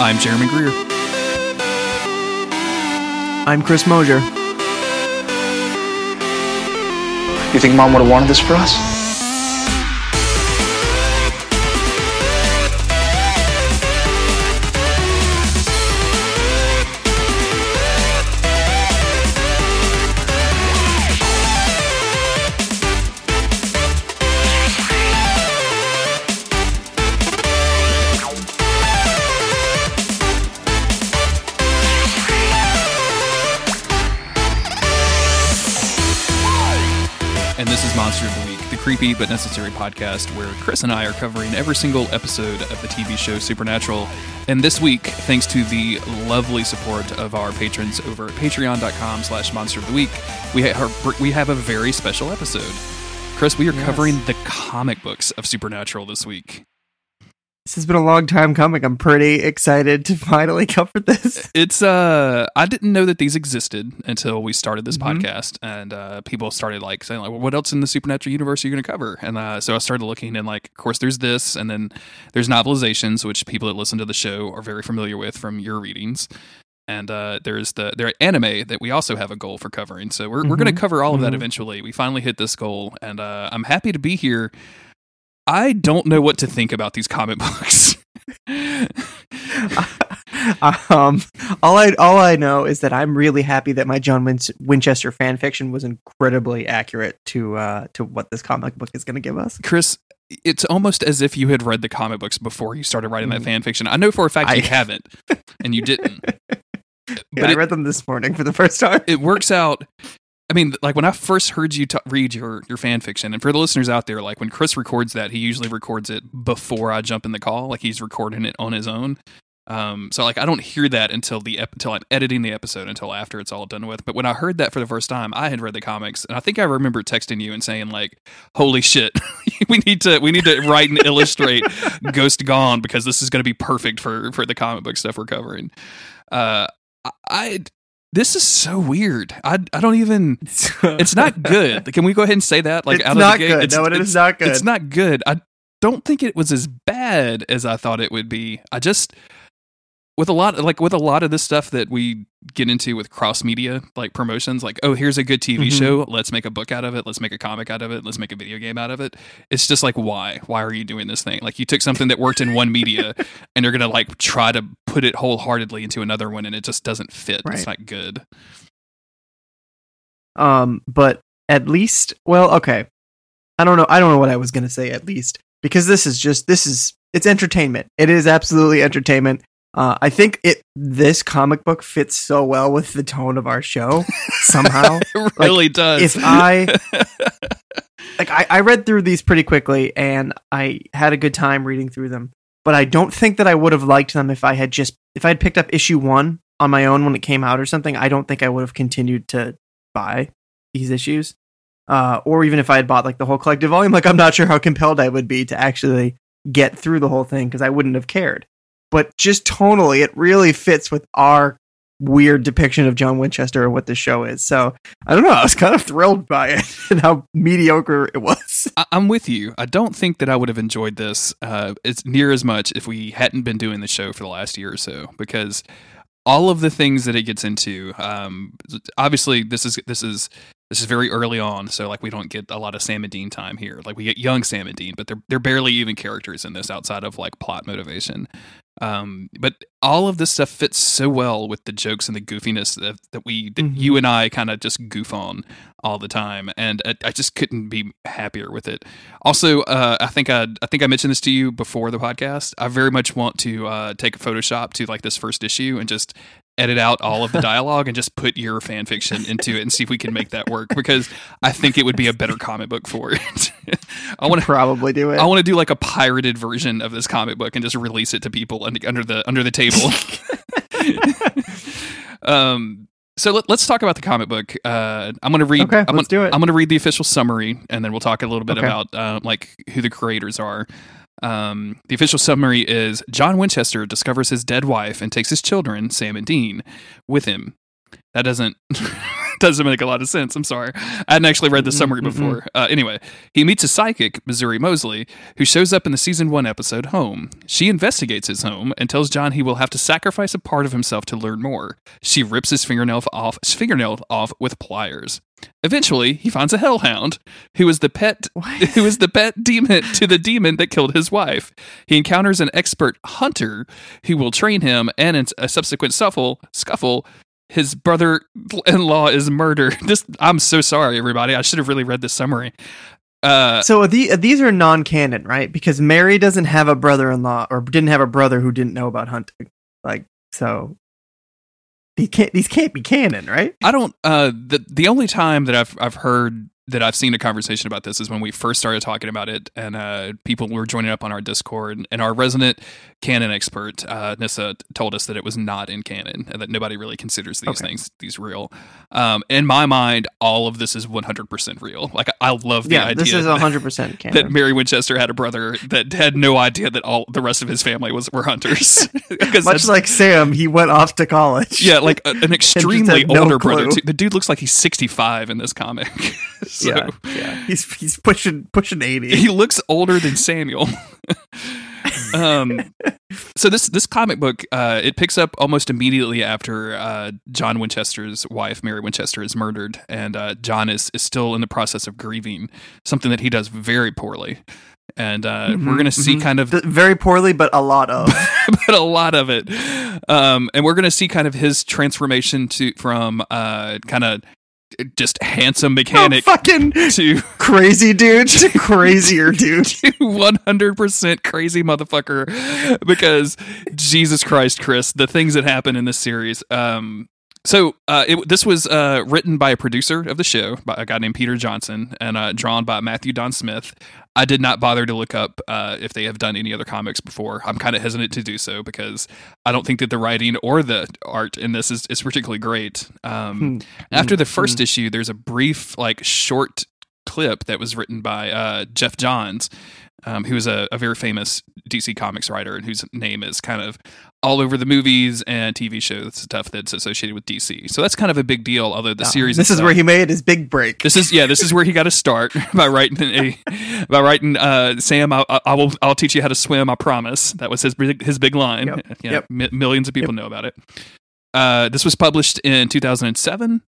I'm Jeremy Greer. I'm Chris Mosier. You think mom would have wanted this for us? Creepy but necessary podcast where Chris and I are covering every single episode of the TV show Supernatural. And this week, thanks to the lovely support of our patrons over at patreon.com slash monster of the week, we, ha- we have a very special episode. Chris, we are Yes. covering the comic books of Supernatural this week. This has been a long time coming. I'm pretty excited to finally cover this. It's uh I didn't know that these existed until we started this Mhm. podcast and uh people started like saying like well, what else in the supernatural universe are you going to cover? And uh so I started looking and like of course there's this and then there's novelizations which people that listen to the show are very familiar with from your readings. And uh, there's the there anime that we also have a goal for covering. So we're we're going to cover all of that Mhm. eventually. We finally hit this goal and uh I'm happy to be here. I don't know what to think about these comic books. um, all I all I know is that I'm really happy that my John Win- Winchester fan fiction was incredibly accurate to uh, to what this comic book is going to give us. Chris, it's almost as if you had read the comic books before you started writing that Mm. fan fiction. I know for a fact you haven't, and you didn't. Yeah, But I it, read them this morning for the first time. it works out. I mean, like when I first heard you ta read your your fan fiction, and for the listeners out there, like when Chris records that, he usually records it before I jump in the call, like he's recording it on his own. Um, so like I don't hear that until the ep- until I'm editing the episode until after it's all done with. But when I heard that for the first time, I had read the comics, and I think I remember texting you and saying like, "Holy shit, we need to we need to write and illustrate Ghost Gone because this is going to be perfect for for the comic book stuff we're covering." Uh, I this is so weird. I I don't even. It's not good. Can we go ahead and say that? Like it's out not of the gate, good. it's, no, it it's, is not good. it's not good. I don't think it was as bad as I thought it would be. I just with a lot like with a lot of this stuff that we get into with cross media like promotions like oh here's a good TV Mhm. show let's make a book out of it let's make a comic out of it let's make a video game out of it it's just like why why are you doing this thing like you took something that worked in one media and you're going to like try to put it wholeheartedly into another one and it just doesn't fit Right. it's not good Um, but at least, well, okay. I don't know. I don't know what I was gonna say. At least because this is just this is it's entertainment. It is absolutely entertainment. Uh, I think it this comic book fits so well with the tone of our show somehow. it really does if I- like I, I read through these pretty quickly and I had a good time reading through them. But I don't think that I would have liked them if I had just if I had picked up issue one on my own when it came out or something. I don't think I would have continued to buy these issues. Uh, or even if I had bought like the whole collective volume, like I'm not sure how compelled I would be to actually get through the whole thing because I wouldn't have cared. But just tonally, it really fits with our weird depiction of John Winchester and what the show is. So I don't know. I was kind of thrilled by it and how mediocre it was. I- I'm with you. I don't think that I would have enjoyed this uh, as near as much if we hadn't been doing the show for the last year or so. Because all of the things that it gets into, um, obviously, this is this is this is very early on, so like we don't get a lot of Sam and Dean time here. Like we get young Sam and Dean, but they're they're barely even characters in this outside of like plot motivation. Um, but all of this stuff fits so well with the jokes and the goofiness that, that we that Mhm. you and I kind of just goof on all the time, and I, I just couldn't be happier with it. Also, uh, I think I I think I mentioned this to you before the podcast. I very much want to uh, take a Photoshop to like this first issue and just edit out all of the dialogue and just put your fan fiction into it and see if we can make that work because I think it would be a better comic book for it. I want to probably do it. I want to do like a pirated version of this comic book and just release it to people under, the under the table. um so let, us talk about the comic book. Uh, I'm going to read. Okay, I'm let's gonna, do it. I'm going to read the official summary, and then we'll talk a little bit Okay. about uh, like who the creators are. Um, the official summary is John Winchester discovers his dead wife and takes his children, Sam and Dean, with him. That doesn't doesn't make a lot of sense. I'm sorry. I hadn't actually read the summary before. Uh, anyway, he meets a psychic, Missouri Mosley, who shows up in the season one episode Home. She investigates his home and tells John he will have to sacrifice a part of himself to learn more. She rips his fingernail off, his fingernail off with pliers. Eventually, he finds a hellhound who is the pet who is the pet demon to the demon that killed his wife. He encounters an expert hunter who will train him, and in a subsequent scuffle, scuffle, his brother-in-law is murdered. This I'm so sorry, everybody. I should have really read this summary. Uh, So are the, these are non-canon, right? Because Mary doesn't have a brother-in-law or didn't have a brother who didn't know about hunting. Like so, these can't these can't be canon, right? I don't. Uh, the the only time that I've I've heard that I've seen a conversation about this is when we first started talking about it, and uh, people were joining up on our Discord, and our resident canon expert uh, Nissa told us that it was not in canon, and that nobody really considers these Okay. things these real. Um, in my mind, all of this is one hundred percent real. Like I love the yeah, idea this is hundred percent canon. that Mary Winchester had a brother that had no idea that all the rest of his family was were hunters. Because Much like Sam, he went off to college. yeah, like a, an extremely had no older brother. Too. The dude looks like he's 65 in this comic. so yeah, yeah. He's he's pushing pushing eighty. he looks older than Samuel. um, so this this comic book uh, it picks up almost immediately after uh, John Winchester's wife Mary Winchester is murdered, and uh, John is is still in the process of grieving, something that he does very poorly. And uh, we're going to see Mhm. kind of very poorly, but a lot of. but a lot of it. Um, and we're going to see kind of his transformation to from uh, kind of just handsome mechanic Oh, fucking to crazy dude to crazier dude. to 100% crazy motherfucker because Jesus Christ, Chris, the things that happen in this series. Um, so uh, it, this was uh, written by a producer of the show, by a guy named Peter Johnson, and uh, drawn by Matthew Dow Smith. I did not bother to look up uh, if they have done any other comics before. I'm kind of hesitant to do so because I don't think that the writing or the art in this is, is particularly great. Um, Hmm. after the Hmm. 1st issue, there's a brief, like, short clip that was written by uh, Geoff Johns, um, who is a, a very famous DC Comics writer and whose name is kind of all over the movies and TV shows stuff that's associated with DC. So that's kind of a big deal. Although the Uh, series, This is where he made his big break. This is yeah. This is where he got to start by writing a by writing. Uh, Sam, I, I will I'll teach you how to swim. I promise. That was his big, his big line. Yep, Yeah, yep. mi- millions of people know about it. Uh, this was published in 2007.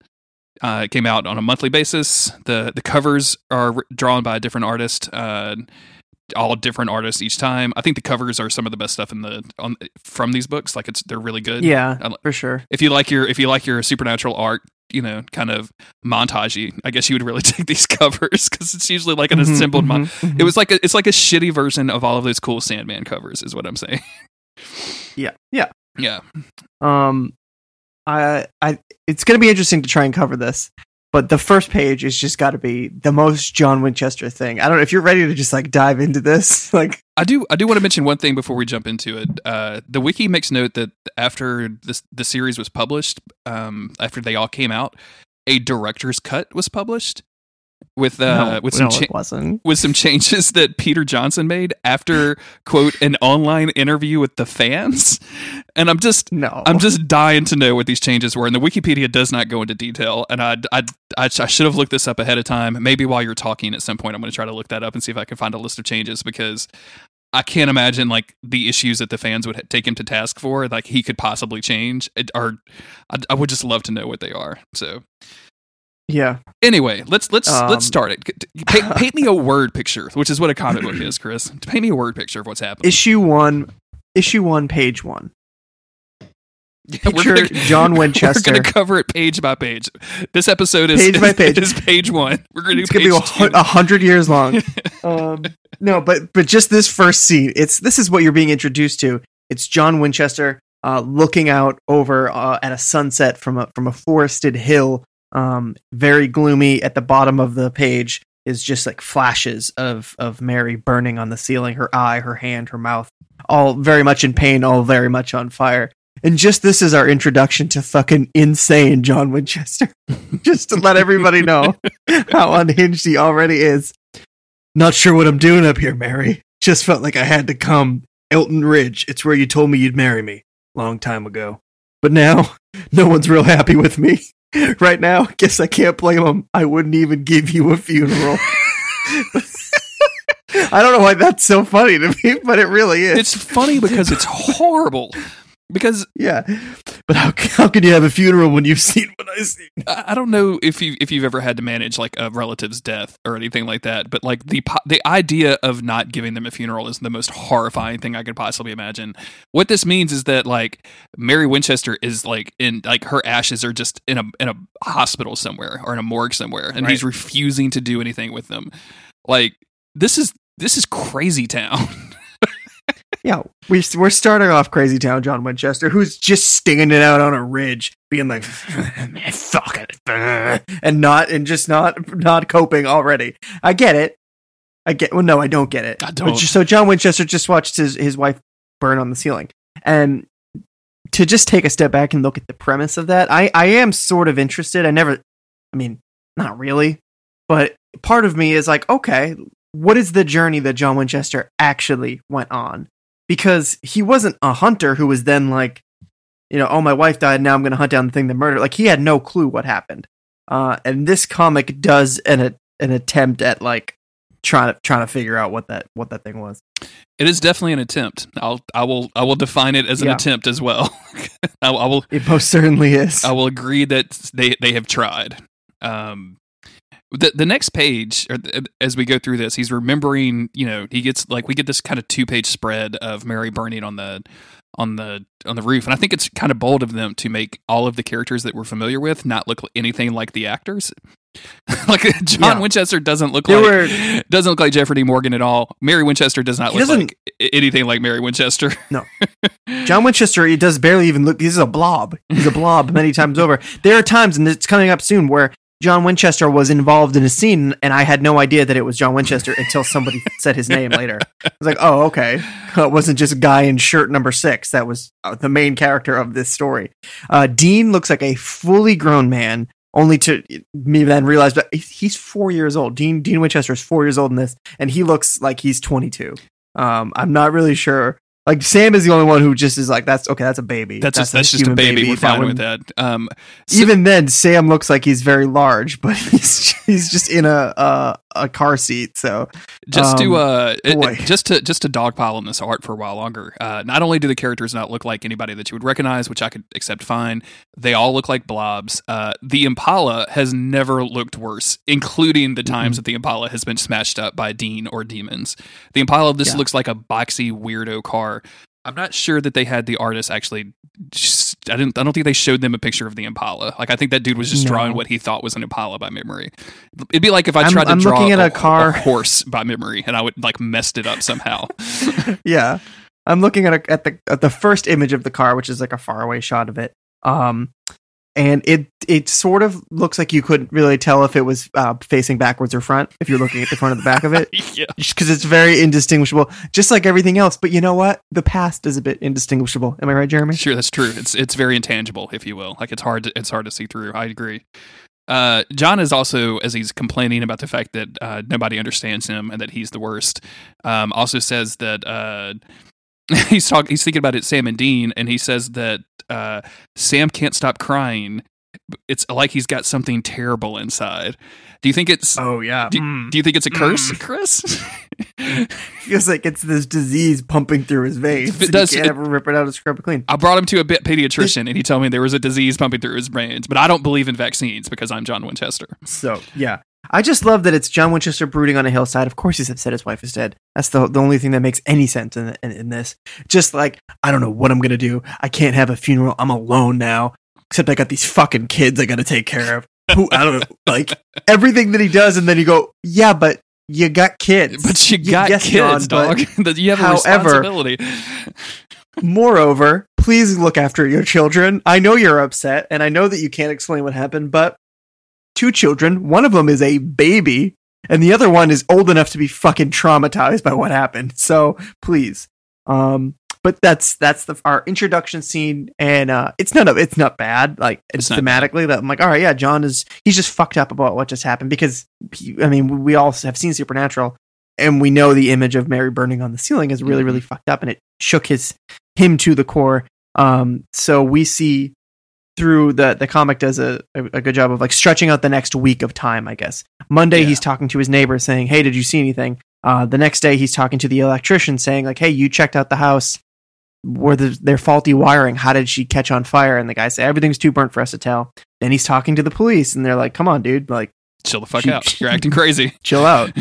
Uh, it came out on a monthly basis. the The covers are drawn by a different artist. All different artists each time. I think the covers are some of the best stuff in the on from these books. Like it's they're really good. yeah, I for sure. if you like your if you like your supernatural art you know kind of montagey i guess you would really take these covers because it's usually like an Mhm, assembled mon- mhm, mhm. it was like a, it's like a shitty version of all of those cool sandman covers is what i'm saying yeah, yeah. yeah Um, I, I, it's gonna be interesting to try and cover this, but the first page is just got to be the most John Winchester thing. I don't know if you're ready to just like dive into this. Like, i do i do want to mention one thing before we jump into it uh, the wiki makes note that after this the series was published um, after they all came out a director's cut was published with uh, no, with some no, cha- it wasn't. with some changes that Peter Johnson made after quote an online interview with the fans. And I'm just No, I'm just dying to know what these changes were. And the Wikipedia does not go into detail. And I I I, I should have looked this up ahead of time. Maybe while you're talking at some point, I'm going to try to look that up and see if I can find a list of changes because. I can't imagine like the issues that the fans would ha- take him to task for, like he could possibly change. It, or I, I would just love to know what they are. So yeah. Anyway, let's let's Um, let's start it. Paint, paint me a word picture, which is what a comic book is, Chris. Paint me a word picture of what's happening. Issue one, issue one, page one. We're Picture gonna- John We're going to cover it page by page. This episode is Page by page. is page one. We're going to it's gonna be page a, a hundred years long. um, no, but but just this first scene, it's this is what you're being introduced to. It's John Winchester uh, looking out over uh, at a sunset from a from a forested hill, um, very gloomy. At the bottom of the page is just like flashes of of Mary burning on the ceiling, her eye, her hand, her mouth, all very much in pain, all very much on fire. And just this is our introduction to fucking insane John Winchester. just to let everybody know how unhinged he already is. Not sure what I'm doing up here, Mary. Just felt like I had to come. Elton Ridge, it's where you told me you'd marry me. Long time ago. But now, no one's real happy with me. right now, guess I can't blame him. I wouldn't even give you a funeral. I don't know why that's so funny to me, but it really is. It's funny because it's horrible. Because yeah, but how how can you have a funeral when you've seen what I've seen? I don't know if you if you've ever had to manage like a relative's death or anything like that, but like the the idea of not giving them a funeral is the most horrifying thing I could possibly imagine. What this means is that like Mary Winchester is like in like her ashes are just in a in a hospital somewhere or in a morgue somewhere, and he's refusing to do anything with them. Like this is this is crazy town. Yeah, we we're starting off Crazy Town John Winchester, who's just stinging it out on a ridge, being like, "Man, "Fuck it," and not and just not not coping already. I get it. I get. Well, no, I don't get it. I don't. So John Winchester just watched his his wife burn on the ceiling, and to just take a step back and look at the premise of that, I I am sort of interested. I never, I mean, not really, but part of me is like, okay, what is the journey that John Winchester actually went on? Because he wasn't a hunter who was then like, you know, oh, my wife died. Now I'm going to hunt down the thing that murdered. Like he had no clue what happened. Uh, and this comic does an an attempt at like trying to trying to figure out what that what that thing was. It is definitely an attempt. I'll I will I will define it as an Yeah. attempt as well. I, I will It most certainly is. I will agree that they they have tried. Um, the the next page, or th- as we go through this, he's remembering. You know, he gets like we get this kind of two page spread of Mary burning on the on the on the roof, and I think it's kind of bold of them to make all of the characters that we're familiar with not look anything like the actors. like John Yeah. Winchester doesn't look There like were- doesn't look like Jeffrey D. Morgan at all. Mary Winchester does not look doesn't- like anything like Mary Winchester. No john Winchester, he does barely even look. He's a blob. He's a blob many times over. There are times, and it's coming up soon, where John Winchester was involved in a scene, and I had no idea that it was John Winchester until somebody said his name later. I was like, oh, okay. It wasn't just a guy in shirt number six. That was uh, the main character of this story. Uh, Dean looks like a fully grown man. Only to me then realize that he's four years old. Dean Dean Winchester is four years old in this, and he looks like he's 22. Um, I'm not really sure. Like Sam is the only one who just is like, that's okay. That's a baby. That's, just that's just a human baby. We're fine with that. Um, so- Even then, Sam looks like he's very large, but he's he's just in a a, a car seat. So just to Um, uh it- just to just to dogpile on this art for a while longer uh not only do the characters not look like anybody that you would recognize which i could accept fine they all look like blobs uh the impala has never looked worse including the times Mm-hmm. that the impala has been smashed up by dean or demons the impala this Yeah. looks like a boxy weirdo car i'm not sure that they had the artist actually just, I didn't. I don't think they showed them a picture of the Impala. Like I think that dude was just No. drawing what he thought was an Impala by memory. It'd be like if I I'm- tried to I'm draw looking at a car- horse by memory, and I would like messed it up somehow. yeah, I'm looking at a, at the at the first image of the car, which is like a faraway shot of it. Um, and it it sort of looks like you couldn't really tell if it was uh, facing backwards or front if you're looking at the front or the back of it. yeah, because it's very indistinguishable, just like everything else. But you know what? The past is a bit indistinguishable. Am I right, Jeremy? sure, that's true. It's it's very intangible, if you will. Like it's hard to it's hard to see through. I agree. Uh, John is also, as he's complaining about the fact that uh, nobody understands him and that he's the worst, um, also says that uh, he's talking. He's thinking about it, Sam and Dean, and he says that uh, Sam can't stop crying. It's like he's got something terrible inside. Do you think it's? Oh yeah. do, do you think it's a curse, Chris? feels like it's this disease pumping through his veins. It does- he can't it- ever rip it out and scrub it clean. I brought him to a bit pediatrician, and he told me there was a disease pumping through his brains. But I don't believe in vaccines because I'm John Winchester. So yeah, I just love that it's John Winchester brooding on a hillside. Of course, he's upset his wife is dead. That's the the only thing that makes any sense in, in in this. Just like I don't know what I'm gonna do. I can't have a funeral. I'm alone now. Except I got these fucking kids I got to take care of. Who I don't know, like everything that he does, and then you go, yeah, but you got kids. But you got yes, kids, but dog. You have a however- responsibility. Moreover, please look after your children. I know you're upset, and I know that you can't explain what happened, but two children, one of them is a baby, and the other one is old enough to be fucking traumatized by what happened. So please. Um, but that's that's the our introduction scene, and uh, it's none of it's not bad. Like It's it's not thematically, that I'm like, all right, yeah, John is he's just fucked up about what just happened because he, I mean we all have seen Supernatural, and we know the image of Mary burning on the ceiling is really really fucked up, and it shook his him to the core. Um, so we see through the the comic does a, a, good job of like stretching out the next week of time. I guess Monday Yeah. he's talking to his neighbor saying, "Hey, did you see anything?" Uh, the next day he's talking to the electrician saying, "Like, hey, you checked out the house." Where the, their faulty wiring? How did she catch on fire? And the guy said everything's too burnt for us to tell. Then he's talking to the police, and they're like, "Come on, dude! Like, Chill the fuck She- out. You're acting crazy. chill out."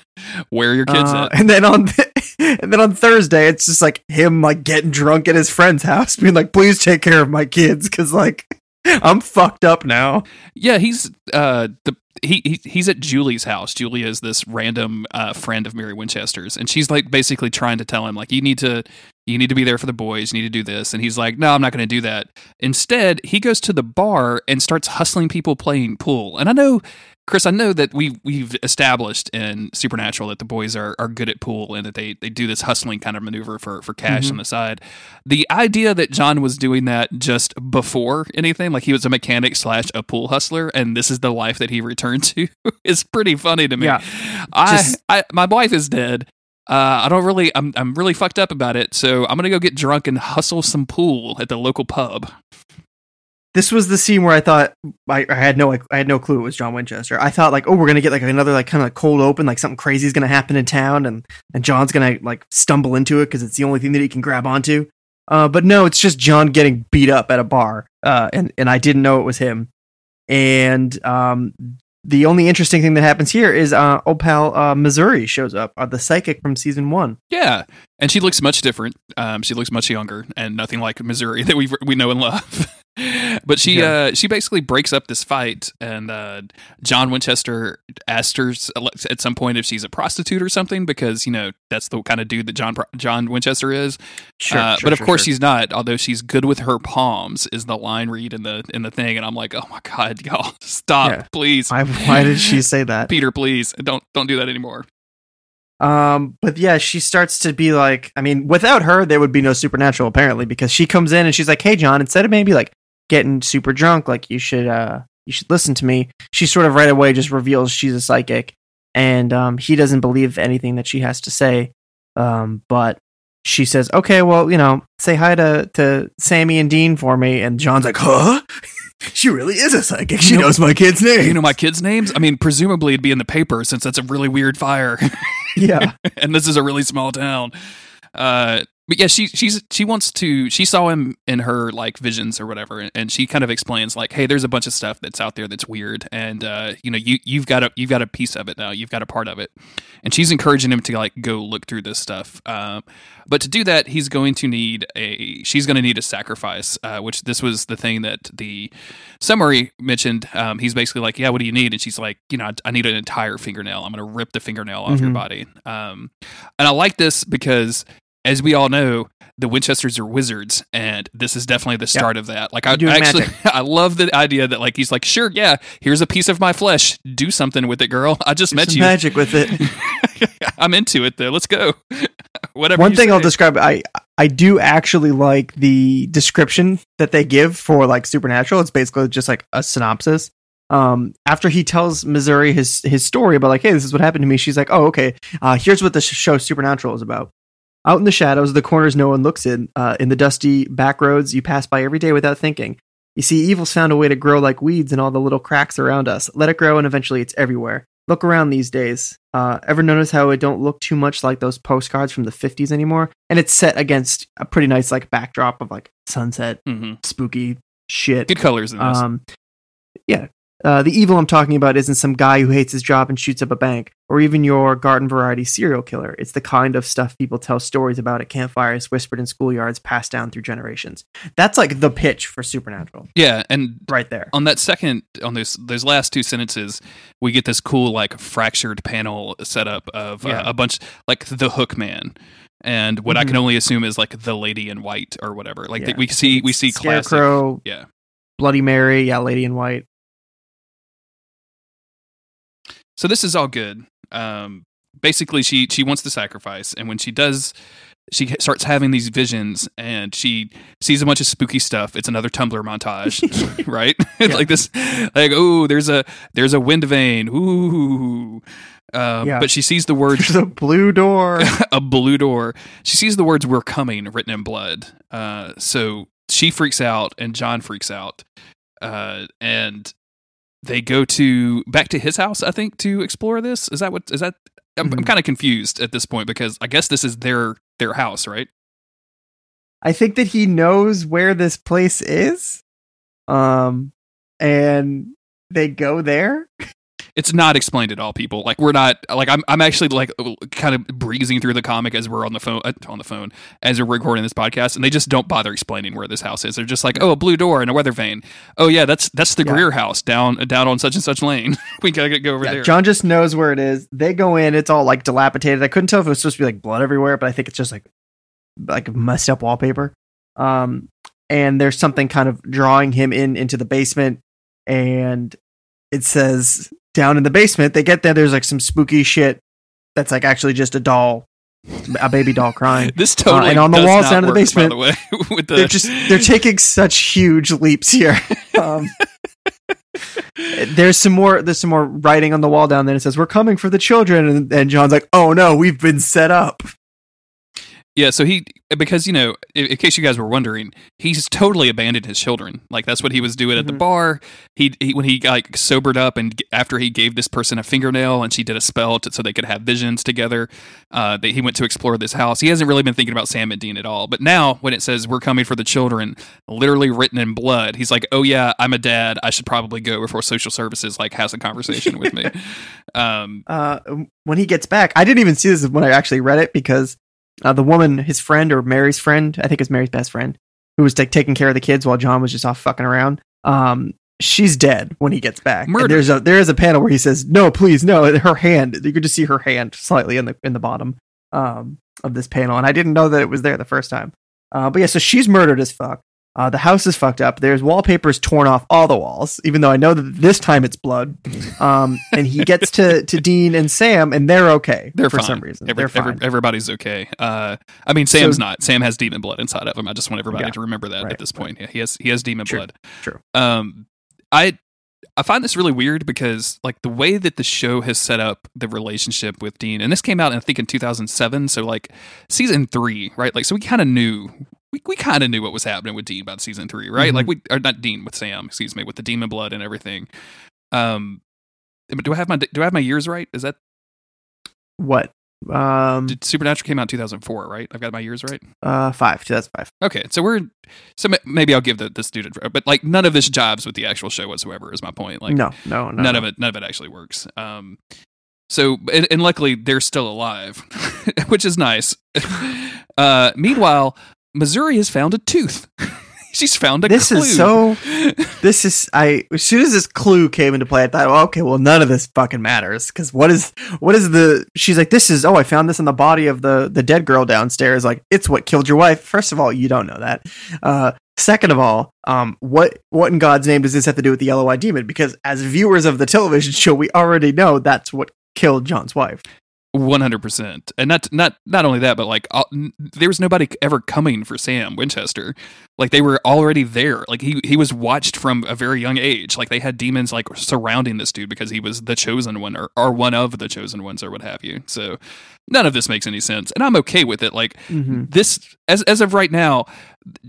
Where are your kids Uh, at? and then on and then on Thursday, it's just like him like getting drunk at his friend's house, being like, "Please take care of my kids, because like I'm fucked up now." Yeah, he's uh the he, he he's at Julie's house. Julie is this random uh, friend of Mary Winchester's, and she's like basically trying to tell him like you need to you need to be there for the boys. You need to do this, and he's like, no, I'm not going to do that. Instead, he goes to the bar and starts hustling people playing pool. And I know. Chris, I know that we we've established in Supernatural that the boys are, are good at pool and that they, they do this hustling kind of maneuver for, for cash Mhm. on the side. The idea that John was doing that just before anything, like he was a mechanic slash a pool hustler, and this is the life that he returned to, is pretty funny to me. Yeah. I, Just- I my wife is dead. Uh, I don't really. I'm I'm really fucked up about it. So I'm gonna go get drunk and hustle some pool at the local pub. This was the scene where I thought I, I had no I had no clue it was John Winchester. I thought like, oh, we're gonna get like another like kind of cold open, like something crazy is gonna happen in town, and and John's gonna like stumble into it because it's the only thing that he can grab onto. Uh, but no, it's just John getting beat up at a bar, uh, and and I didn't know it was him. And um, the only interesting thing that happens here is uh, old pal uh, Missouri shows up, uh, the psychic from season one. Yeah, and she looks much different. Um, she looks much younger and nothing like Missouri that we we know and love. but she Yeah. uh, she basically breaks up this fight, and uh, John Winchester asks her at some point if she's a prostitute or something because you know that's the kind of dude that John John Winchester is. Uh, but of course she's not. Although she's good with her palms, is the line read in the in the thing, and I'm like, oh my god, y'all, stop, Yeah. please, Why, why did she say that? Peter, please, don't don't do that anymore. Um, but yeah, she starts to be like, I mean, without her, there would be no supernatural apparently, because she comes in and she's like, "Hey, John, instead of maybe like getting super drunk, like you should, uh, you should listen to me." She sort of right away just reveals she's a psychic, and um, he doesn't believe anything that she has to say. Um, but she says, "Okay, well, you know, say hi to to Sammy and Dean for me." And John's like, "Huh." She really is a psychic. She You know- knows my kid's name. You know my kids' names? I mean, presumably it'd be in the paper since that's a really weird fire. yeah. and this is a really small town. Uh, but yeah, she she's she wants to. She saw him in her like visions or whatever, and, she kind of explains like, "Hey, there's a bunch of stuff that's out there that's weird, and uh, you know, you you've got a you've got a piece of it now. You've got a part of it." And she's encouraging him to like go look through this stuff. Um, but to do that, he's going to need a. She's going to need a sacrifice, uh, which this was the thing that the summary mentioned. Um, he's basically like, "Yeah, what do you need?" And she's like, "You know, I, I need an entire fingernail. I'm going to rip the fingernail off your Mhm. body." Um, and I like this because, as we all know, the Winchesters are wizards, and this is definitely the start of that. Like, I actually, magic. I love the idea that like he's like, "Sure, yeah, here's a piece of my flesh. Do something with it, girl. I just met Some you. magic with it. I'm into it, though. Let's go." Whatever. One thing I'll describe, I I do actually like the description that they give for like Supernatural. It's basically just like a synopsis. Um, after he tells Missouri his his story about like, hey, this is what happened to me. She's like, oh, okay. Uh, here's what the show Supernatural is about. Out in the shadows, the corners no one looks in, uh, in the dusty back roads you pass by every day without thinking. You see, evil's found a way to grow like weeds in all the little cracks around us. Let it grow, and eventually it's everywhere. Look around these days. Uh, ever notice how it don't look too much like those postcards from the 50s anymore? And it's set against a pretty nice like backdrop of like sunset, Mhm. spooky shit. good colors in this. Um, yeah. Uh, the evil I'm talking about isn't some guy who hates his job and shoots up a bank, or even your garden variety serial killer. It's the kind of stuff people tell stories about at campfires, whispered in schoolyards, passed down through generations. That's like the pitch for Supernatural, yeah, and right there. on that second on those those last two sentences we get this cool like fractured panel setup of uh, a bunch like the hook man and what i Mhm. can only assume is like the lady in white or whatever like Yeah. we see we see classic Scarecrow, yeah Bloody Mary, yeah, Lady in White. So this is all good. Um basically she she wants to sacrifice and when she does she starts having these visions and she sees a bunch of spooky stuff. It's another tumblr montage right? It's Yeah. like this like oh there's a there's a wind vane. Ooh. Um, Yeah. but she sees the words There's a blue door. a blue door. She sees the words we're coming written in blood. Uh, so she freaks out and John freaks out, uh, and they go to back to his house. I think to explore this. Is that what? Is that? I'm, I'm Mhm. kind of confused at this point because I guess this is their their house, right? I think that he knows where this place is. Um, and they go there. It's not explained at all, people. Like we're not like I'm. I'm actually like kind of breezing through the comic as we're on the phone uh, on the phone as we're recording this podcast, and they just don't bother explaining where this house is. They're just like, oh, a blue door and a weather vane. Oh yeah, that's that's the Yeah. Greer house down down on such and such lane. we gotta go over Yeah, there. John just knows where it is. They go in. It's all like dilapidated. I couldn't tell if it was supposed to be like blood everywhere, but I think it's just like like messed up wallpaper. Um, and there's something kind of drawing him in into the basement, and it says down in the basement. They get there. There's like some spooky shit that's like actually just a doll, a baby doll crying. This totally Uh, and on the walls down in the basement, By the way, the they're just they're taking such huge leaps here. Um, there's some more there's some more writing on the wall down there. It says we're coming for the children, and, and John's like, oh no, we've been set up. Yeah, so he because you know, in, in case you guys were wondering, he's totally abandoned his children. Like that's what he was doing at the Mhm. bar. He, he when he like sobered up and after he gave this person a fingernail and she did a spell to, so they could have visions together. Uh, that he went to explore this house. He hasn't really been thinking about Sam and Dean at all. But now when it says we're coming for the children, literally written in blood, he's like, oh yeah, I'm a dad. I should probably go before social services like has a conversation with me. Um, Uh, when he gets back, I didn't even see this when I actually read it because uh, the woman, his friend or Mary's friend, I think it's Mary's best friend, who was like taking care of the kids while John was just off fucking around. Um, she's dead when he gets back. And there's a there is a panel where he says, "No, please, no." Her hand, you could just see her hand slightly in the in the bottom um, of this panel, and I didn't know that it was there the first time. Uh, but yeah, so she's murdered as fuck. Uh, the house is fucked up. There's wallpapers torn off all the walls, even though I know that this time it's blood. Um, and he gets to, to Dean and Sam, and they're okay. They're for fine. some reason. Every- they're fine. every- everybody's okay. Uh, I mean, Sam's So- not. Sam has demon blood inside of him. I just want everybody Yeah, to remember that right, at this point. Yeah, he has he has demon True, blood. true. Um, I I find this really weird because like the way that the show has set up the relationship with Dean, and this came out I think in 2007, so like season three, right? Like so we kind of knew. We, we kind of knew what was happening with Dean about season three, right? Mhm. Like we, are not Dean with Sam, excuse me, with the demon blood and everything. Um, but do I have my do I have my years right? Is that what? Um, did Supernatural came out in 2004, right? I've got my years right. uh, five. 2005. Okay, so we're so maybe I'll give the this dude, a, but like none of this jibes with the actual show whatsoever. Is my point? Like no, no, no. none of it, none of it actually works. Um, so and, and luckily they're still alive, which is nice. uh, meanwhile, Missouri has found a tooth. She's found a This clue. is so. This is I. As soon as this clue came into play, I thought, well, okay, well, none of this fucking matters because what is what is the? She's like, this is. Oh, I found this in the body of the the dead girl downstairs. Like, it's what killed your wife. First of all, you don't know that. Uh, second of all, um, what what in God's name does this have to do with the yellow eyed demon? Because as viewers of the television show, we already know that's what killed John's wife. One hundred percent, and not not not only that, but like uh, n- there was nobody ever coming for Sam Winchester. Like they were already there. Like he he was watched from a very young age. Like they had demons like surrounding this dude because he was the chosen one or, or one of the chosen ones or what have you. So none of this makes any sense, and I'm okay with it. Like Mm-hmm. this as as of right now,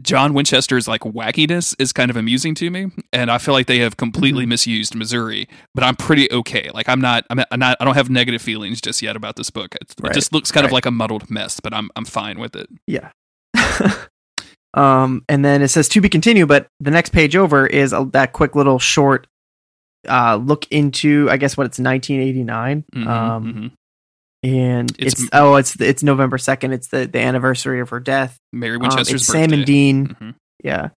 John Winchester's like wackiness is kind of amusing to me, and I feel like they have completely Mhm. misused Missouri. But I'm pretty okay. Like I'm not, I'm not, I don't have negative feelings just yet about this book. It, Right, it just looks kind of like a muddled mess, but I'm I'm fine with it. Yeah. um, and then it says to be continued, but the next page over is a, that quick little short uh, look into, I guess, what it's 1989. Mhm, um, mhm. and It's- it's, oh, it's it's November 2nd. It's the the anniversary of her death. Mary Um, Winchester's it's birthday. Sam and Dean. Mhm. Yeah.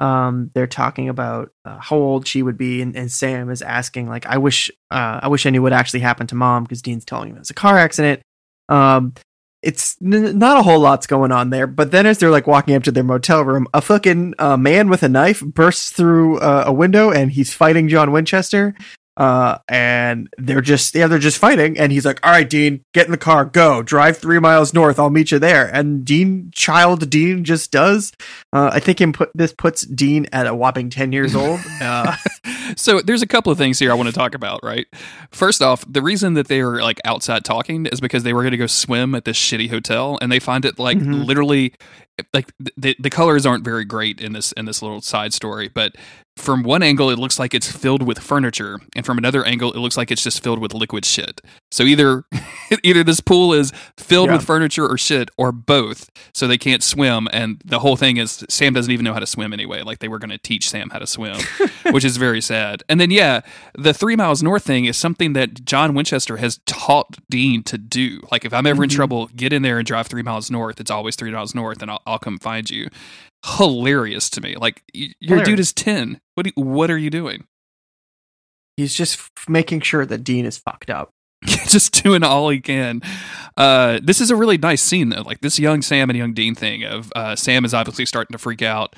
Um, they're talking about uh, how old she would be, and, and Sam is asking, like, I wish, uh, I wish I knew what actually happened to mom because Dean's telling him it was a car accident. Um, it's n- not a whole lot's going on there, but then as they're like walking up to their motel room, a fucking uh, man with a knife bursts through uh, a window and he's fighting John Winchester. Uh, and they're just yeah, they're just fighting, and he's like, "All right, Dean, get in the car, go, drive three miles north. I'll meet you there." And Dean, child Dean, just does. Uh, I think him put this puts Dean at a whopping ten years old. Uh, so there's a couple of things here I want to talk about, right? First off, the reason that they were like outside talking is because they were going to go swim at this shitty hotel, and they find it like Mhm. literally, like the the colors aren't very great in this in this little side story, but from one angle it looks like it's filled with furniture, and from another angle it looks like it's just filled with liquid shit. So either either this pool is filled Yeah. with furniture or shit, or both. So they can't swim, and the whole thing is Sam doesn't even know how to swim anyway. Like they were going to teach Sam how to swim, which is very sad. And then yeah, the three miles north thing is something that John Winchester has taught Dean to do. Like if I'm ever in Mhm. trouble, get in there and drive three miles north. It's always three miles north, and I'll, I'll come find you. Hilarious to me. Like y- your dude is ten. What do you, what are you doing? he's just f- making sure that Dean is fucked up. just doing all he can. Uh, this is a really nice scene though. Like this young Sam and young Dean thing of uh, Sam is obviously starting to freak out.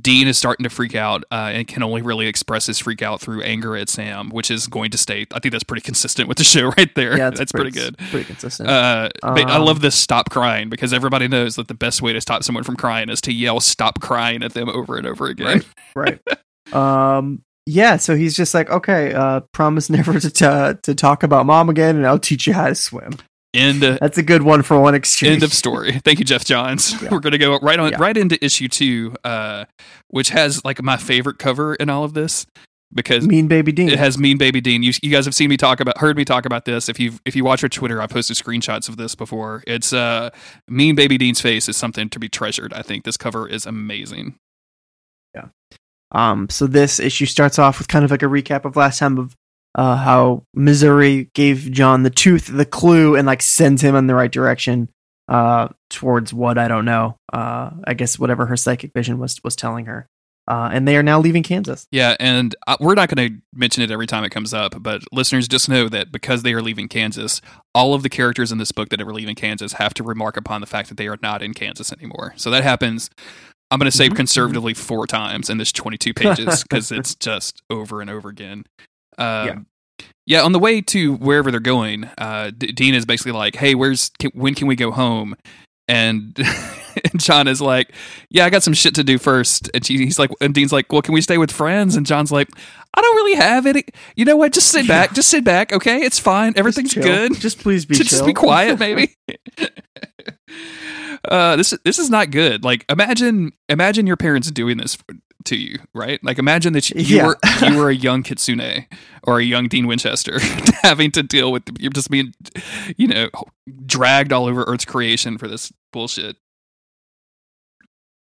Dean is starting to freak out uh, and can only really express his freak out through anger at Sam, which is going to stay. I think that's pretty consistent with the show right there. Yeah, that's pretty, good. Pretty consistent. Uh, but I Um, love this stop crying because everybody knows that the best way to stop someone from crying is to yell stop crying at them over and over again. right. Um. Yeah. So he's just like, okay, uh, promise never to t- to talk about mom again, and I'll teach you how to swim. End That's a good one for one exchange. End of story. Thank you, Geoff Johns. Yeah. We're gonna go right on Yeah. right into issue two, uh, which has like my favorite cover in all of this because mean baby Dean. it has Mean Baby Dean. You, you guys have seen me talk about, heard me talk about this. If you if you watch our Twitter, I posted screenshots of this before. It's uh, Mean Baby Dean's face is something to be treasured. I think this cover is amazing. Yeah. Um, so this issue starts off with kind of like a recap of last time of uh, how Missouri gave John the tooth, the clue, and like sends him in the right direction uh, towards what I don't know. Uh, I guess whatever her psychic vision was was telling her. Uh, and they are now leaving Kansas. Yeah, and uh, we're not going to mention it every time it comes up, but listeners just know that because they are leaving Kansas, all of the characters in this book that are leaving Kansas have to remark upon the fact that they are not in Kansas anymore. So that happens. I'm going to say Mhm. conservatively four times in this 22 pages because it's just over and over again. Um, Yeah. yeah. on the way to wherever they're going, uh, D- Dean is basically like, "Hey, where's can, when can we go home?" And, and John is like, "Yeah, I got some shit to do first. And she, he's like, and Dean's like, "Well, can we stay with friends?" And John's like, "I don't really have any. You know what? Just sit back. Just sit back. Okay, it's fine. Everything's Just good. Just please be just, be quiet, maybe." uh, this this is not good. Like, imagine imagine your parents doing this to you, right? Like, imagine that you, you Yeah. were you were a young Kitsune or a young Dean Winchester having to deal with you're just being, you know, dragged all over Earth's creation for this bullshit.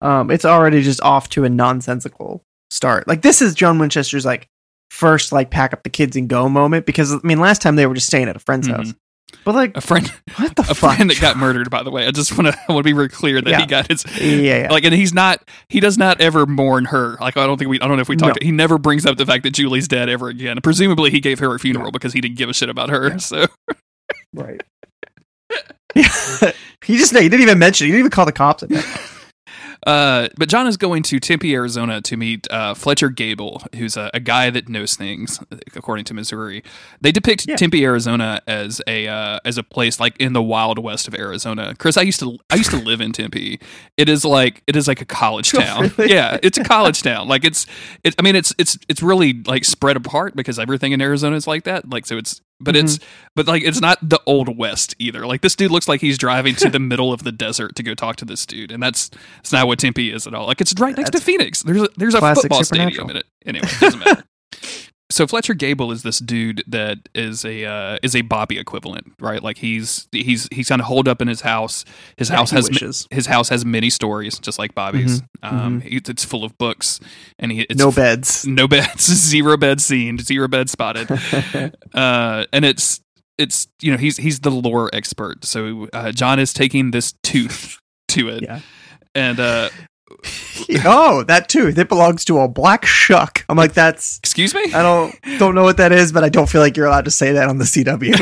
um, it's already just off to a nonsensical start. Like this is John Winchester's like first like pack up the kids and go moment because I mean last time they were just staying at a friend's Mhm. house. But like A friend, what the a fuck? friend that got murdered. By the way, I just want to want to be very clear that Yeah. he got his Yeah, yeah. like, and he's not. He does not ever mourn her. Like, I don't think we. I don't know if we talked. No. He never brings up the fact that Julie's dead ever again. Presumably, he gave her a funeral because he didn't give a shit about her. Yeah. So Right. Yeah. he just he didn't even mention it. He didn't even call the cops. Uh, but John is going to Tempe, Arizona to meet uh, Fletcher Gable, who's a, a guy that knows things, according to Missouri. They depict Yeah. Tempe, Arizona, as a uh, as a place like in the wild west of Arizona. Chris, I used to I used to live in Tempe. It is like it is like a college Oh, town. really? Yeah, it's a college town. Like it's it. I mean, it's it's it's really like spread apart because everything in Arizona is like that. Like so, it's but Mm-hmm. it's but like it's not the old west either. Like this dude looks like he's driving to the middle of the desert to go talk to this dude, and that's that's not what Tempe is at all. Like it's right next to Phoenix. There's a, there's a football stadium in it. Anyway, it doesn't matter. So Fletcher Gable is this dude that is a uh, is a Bobby equivalent, right? Like he's he's he's kind of holed up in his house. His house he has ma- his house has many stories, just like Bobby's. Um, he- it's full of books, and he it's no beds. no beds, zero bed seen, zero bed spotted uh, and it's it's you know he's he's the lore expert. So uh, John is taking this tooth to it, Yeah. and uh, oh, that too. That belongs to a black shuck. I'm like, that's. excuse me, I don't don't know what that is, but I don't feel like you're allowed to say that on the CW.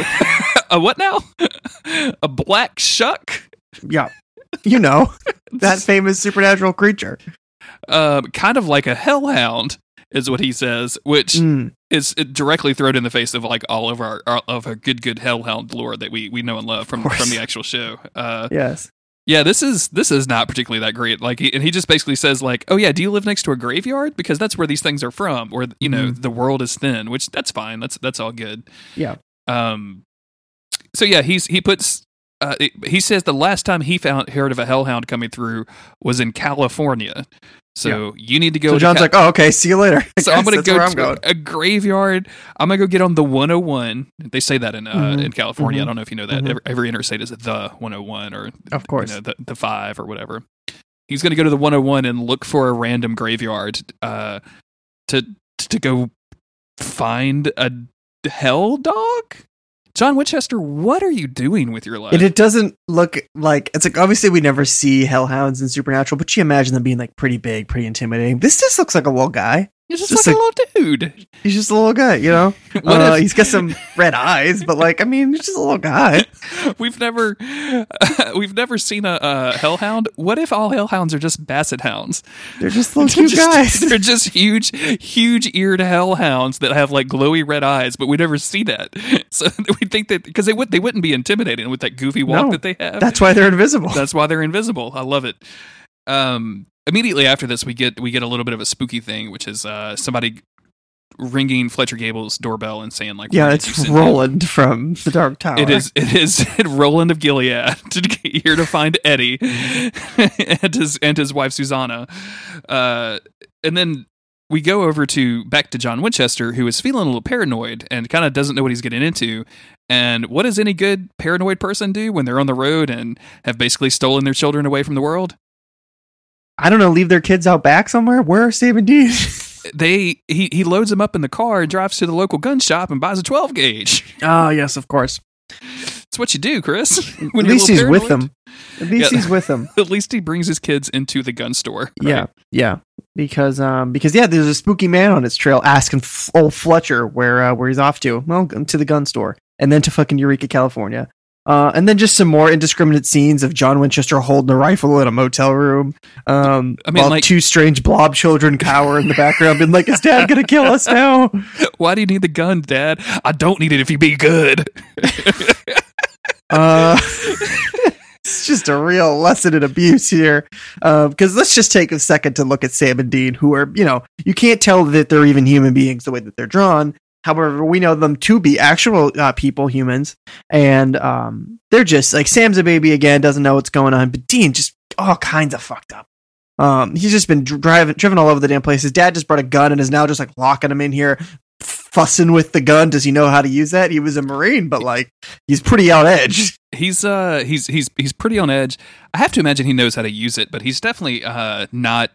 a what now? a black shuck, yeah, you know that famous supernatural creature. um, kind of like a hellhound, is what he says. Which Mm. is directly thrown in the face of like all of our, our of our good good hellhound lore that we we know and love from from the actual show. Uh, Yes. Yeah, this is this is not particularly that great. Like, he, and he just basically says like, "Oh yeah, do you live next to a graveyard? Because that's where these things are from, or you know, Mhm. the world is thin." Which that's fine. That's that's all good. Yeah. Um. So yeah, he's he puts. Uh, it- he says the last time he found heard of a hellhound coming through was in California. So you need to go. So John's like, oh, okay, see you later. I so I'm gonna go I'm to going. a graveyard. I'm gonna go get on the 101. They say that in uh, Mhm. in California. I Mhm. don't know if you know that. Mhm. Every, every interstate is the 101 or Of course. you know, the the five or whatever. He's gonna go to the 101 and look for a random graveyard uh, to to go find a hell dog. John Winchester, what are you doing with your life? And it doesn't look like it's like obviously we never see hellhounds in Supernatural, but you imagine them being like pretty big, pretty intimidating. This just looks like a little guy. He's just, just like, a little dude. He's just a little guy, you know. Uh, if- he's got some red eyes, but like I mean, he's just a little guy. we've never we've never seen a, a hellhound. What if all hellhounds are just basset hounds? They're just little They're cute just, guys. They're just huge, huge eared hellhounds that have like glowy red eyes, but we never see that. So we think that because they would they wouldn't be intimidating with that goofy walk No, that they have. That's why they're invisible. That's why they're invisible. I love it. Um, immediately after this, we get we get a little bit of a spooky thing, which is uh, somebody ringing Fletcher Gable's doorbell and saying like, yeah, "Where did you it's send him?" Roland from the Dark Tower. It is. It is Roland of Gilead to get here to find Eddie and his and his wife Susanna, uh, and then we go over to back to John Winchester, who is feeling a little paranoid and kind of doesn't know what he's getting into. And what does any good paranoid person do when they're on the road and have basically stolen their children away from the world? I don't know. Leave their kids out back somewhere. Where are Sam and Dean? They he he loads them up in the car and drives to the local gun shop and buys a twelve gauge. oh yes, of course. It's what you do, Chris. At least he's with them. At least Yeah. he's with them. At least he brings his kids into the gun store. right? Yeah, yeah. Because um, because yeah, there's a spooky man on his trail asking F- old Fletcher where uh, where he's off to. Well, to the gun store, and then to fucking Eureka, California. Uh, and then just some more indiscriminate scenes of John Winchester holding a rifle in a motel room. Um, I mean, while like- two strange blob children cower in the background, being like, "Is Dad gonna kill us now?" Why do you need the gun, Dad? I don't need it if you be good. Uh, it's just a real lesson in abuse here. Because let's just take a second to look at Sam and Dean, who are, you know, you can't tell that they're even human beings the way that they're drawn. However, we know them to be actual uh, people, humans, and um, they're just like Sam's a baby again, doesn't know what's going on, but Dean just all kinds of fucked up. Um, he's just been driving, driven all over the damn place. His dad just brought a gun and is now just like locking him in here, fussing with the gun. Does he know how to use that? He was a marine, but like he's pretty out edge. he's uh he's he's he's pretty on edge. I have to imagine he knows how to use it, but he's definitely uh not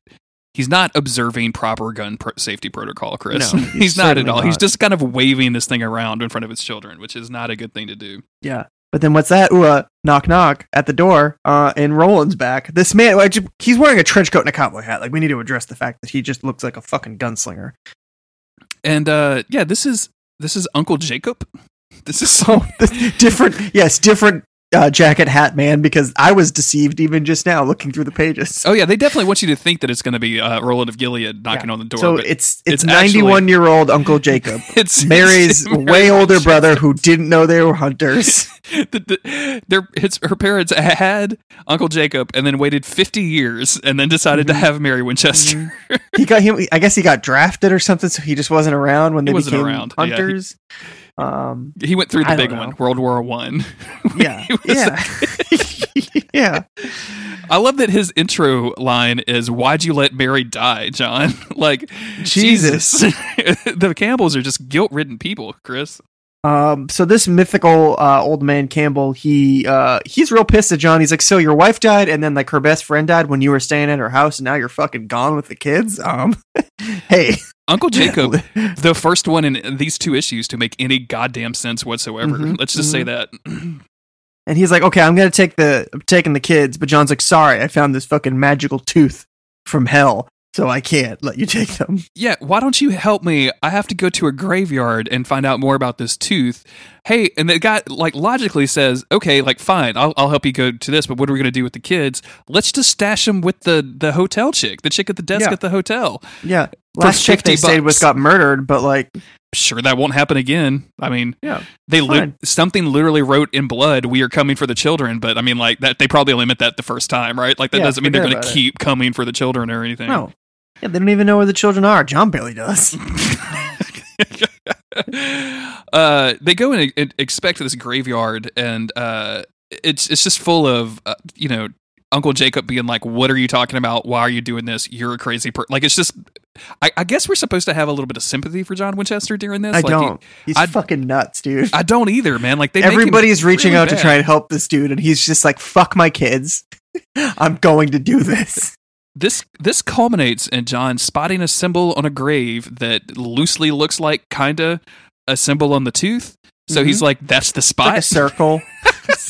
he's not observing proper gun pro- safety protocol, Chris. No, he's, he's not at all. He's just kind of waving this thing around in front of his children, which is not a good thing to do. Yeah. But then what's that? Ooh, uh, knock knock at the door. Uh, and Roland's back. This man, he's wearing a trench coat and a cowboy hat. Like we need to address the fact that he just looks like a fucking gunslinger. And uh yeah, this is this is Uncle Jacob. This is So this different, yes, different uh, jacket hat man. Because I was deceived even just now looking through the pages. Oh yeah, they definitely want you to think that it's going to be uh, Roland of Gilead knocking Yeah. on the door. so but it's it's it's ninety one year old Uncle Jacob. it's Mary's it's way older brother who didn't know they were hunters. the, the, their his, her parents had Uncle Jacob and then waited 50 years and then decided to Mhm. have Mary Winchester. he got him. I guess he got drafted or something, so he just wasn't around when He they became around. Yeah, he- hunters. Um, he went through the I big one. World War One. yeah, yeah, yeah. I love that his intro line is "Why'd you let Mary die, John?" like Jesus. Jesus, the Campbells are just guilt-ridden people, Chris. Um, so this mythical uh, old man Campbell, he uh, he's real pissed at John. He's like, "So your wife died, and then like her best friend died when you were staying at her house, and now you're fucking gone with the kids." Um, hey, Uncle Jacob, the first one in these two issues to make any goddamn sense whatsoever. Mhm, Let's just say mhm. that. and he's like, "Okay, I'm gonna take the I'm taking the kids," but John's like, "Sorry, I found this fucking magical tooth from hell, so I can't let you take them." yeah, why don't you help me? I have to go to a graveyard and find out more about this tooth. Hey, and the guy like logically says, okay, like fine, I'll, I'll help you go to this, but what are we going to do with the kids? Let's just stash them with the the hotel chick, the chick at the desk Yeah. at the hotel. Yeah, last chick they 50 stayed with got murdered, but like sure that won't happen again. I mean, Yeah, they li- something literally wrote in blood, "We are coming for the children." But I mean, like that, they probably only meant that the first time, right? Like that Yeah, doesn't mean they're going to it. keep coming for the children or anything. no. Yeah, they don't even know where the children are. John barely does. uh, they go and expect this graveyard, and uh, it's it's just full of uh, you know Uncle Jacob being like, "What are you talking about? Why are you doing this? You're a crazy person." Like it's just, I, I guess we're supposed to have a little bit of sympathy for John Winchester during this. I Like, don't. He's I'd- fucking nuts, dude. I don't either, man. Like they make Everybody's reaching really out to try and help this dude, and he's just like, "Fuck my kids. I'm going to do this." This this culminates in John spotting a symbol on a grave that loosely looks like kinda a symbol on the tooth. So Mhm. he's like, "That's the It's spot." like a circle.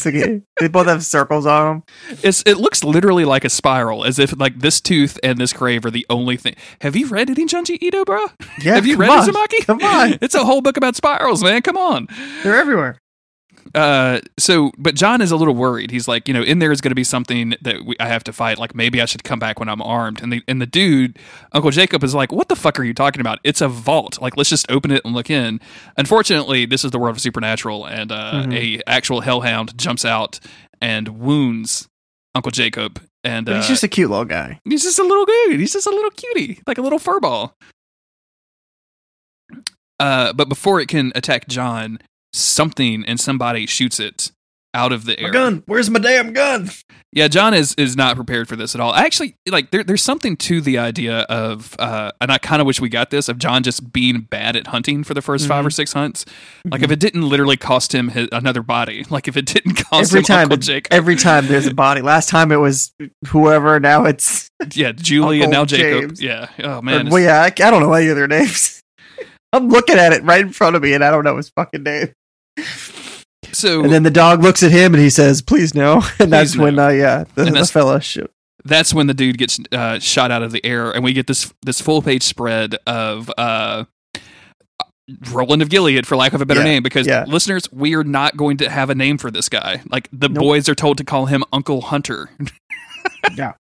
They both have circles on them. It's it looks literally like a spiral, as if like this tooth and this grave are the only thing. Have you read any Junji Ito, bro? Yeah, Have you read on. Uzumaki? Come on. It's a whole book about spirals, man. Come on. They're everywhere. Uh, so, but John is a little worried. He's like, you know, in there is going to be something that we, I have to fight. Like maybe I should come back when I'm armed. And the and the dude, Uncle Jacob, is like, what the fuck are you talking about? It's a vault. Like let's just open it and look in. Unfortunately, this is the world of supernatural, and uh, Mhm. a actual hellhound jumps out and wounds Uncle Jacob. And But uh, he's just a cute little guy. He's just a little dude. He's just a little cutie, like a little furball. Uh, but before it can attack John, something and somebody shoots it out of the air. My gun. Where's my damn gun? Yeah, John is is not prepared for this at all. Actually, like there, there's something to the idea of, uh, and I kind of wish we got this of John just being bad at hunting for the 1st five Mhm. or six hunts. Like if it didn't literally cost him his, another body, like if it didn't cost Every him time, Uncle Jacob, every time there's a body. Last time it was whoever. Now it's yeah, Julie and now Jacob, James. yeah. Oh man. or- well, yeah. I, I don't know any of their names. I'm looking at it right in front of me, and I don't know his fucking name. So And then the dog looks at him, and he says, "Please no." And that's no. when, uh, yeah, the, And the that's- fella sh- that's when the dude gets uh, shot out of the air, and we get this this full page spread of uh, Roland of Gilead, for lack of a better Yeah, name. Because yeah. listeners, we are not going to have a name for this guy. Like the Nope. boys are told to call him Uncle Hunter. yeah,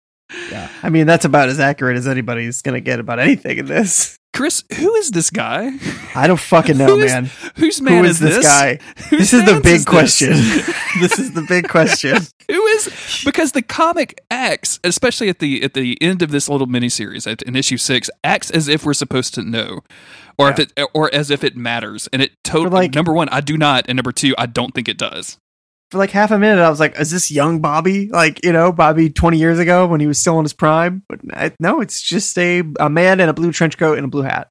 Yeah. I mean, that's about as accurate as anybody's gonna get about anything in this. Chris, who is this guy? I don't fucking know, Who is- man. Whose man Who is this, guy? Whose This is the big this? question. this is the big question. Who is because the comic acts, especially at the at the end of this little miniseries at in issue six, acts as if we're supposed to know, or if it or as if it matters, and it totally. like- number one, I do not, and number two, I don't think it does. For like half a minute, I was like, "Is this young Bobby? Like, you know, Bobby twenty years ago when he was still in his prime?" But I, no, it's just a a man in a blue trench coat and a blue hat.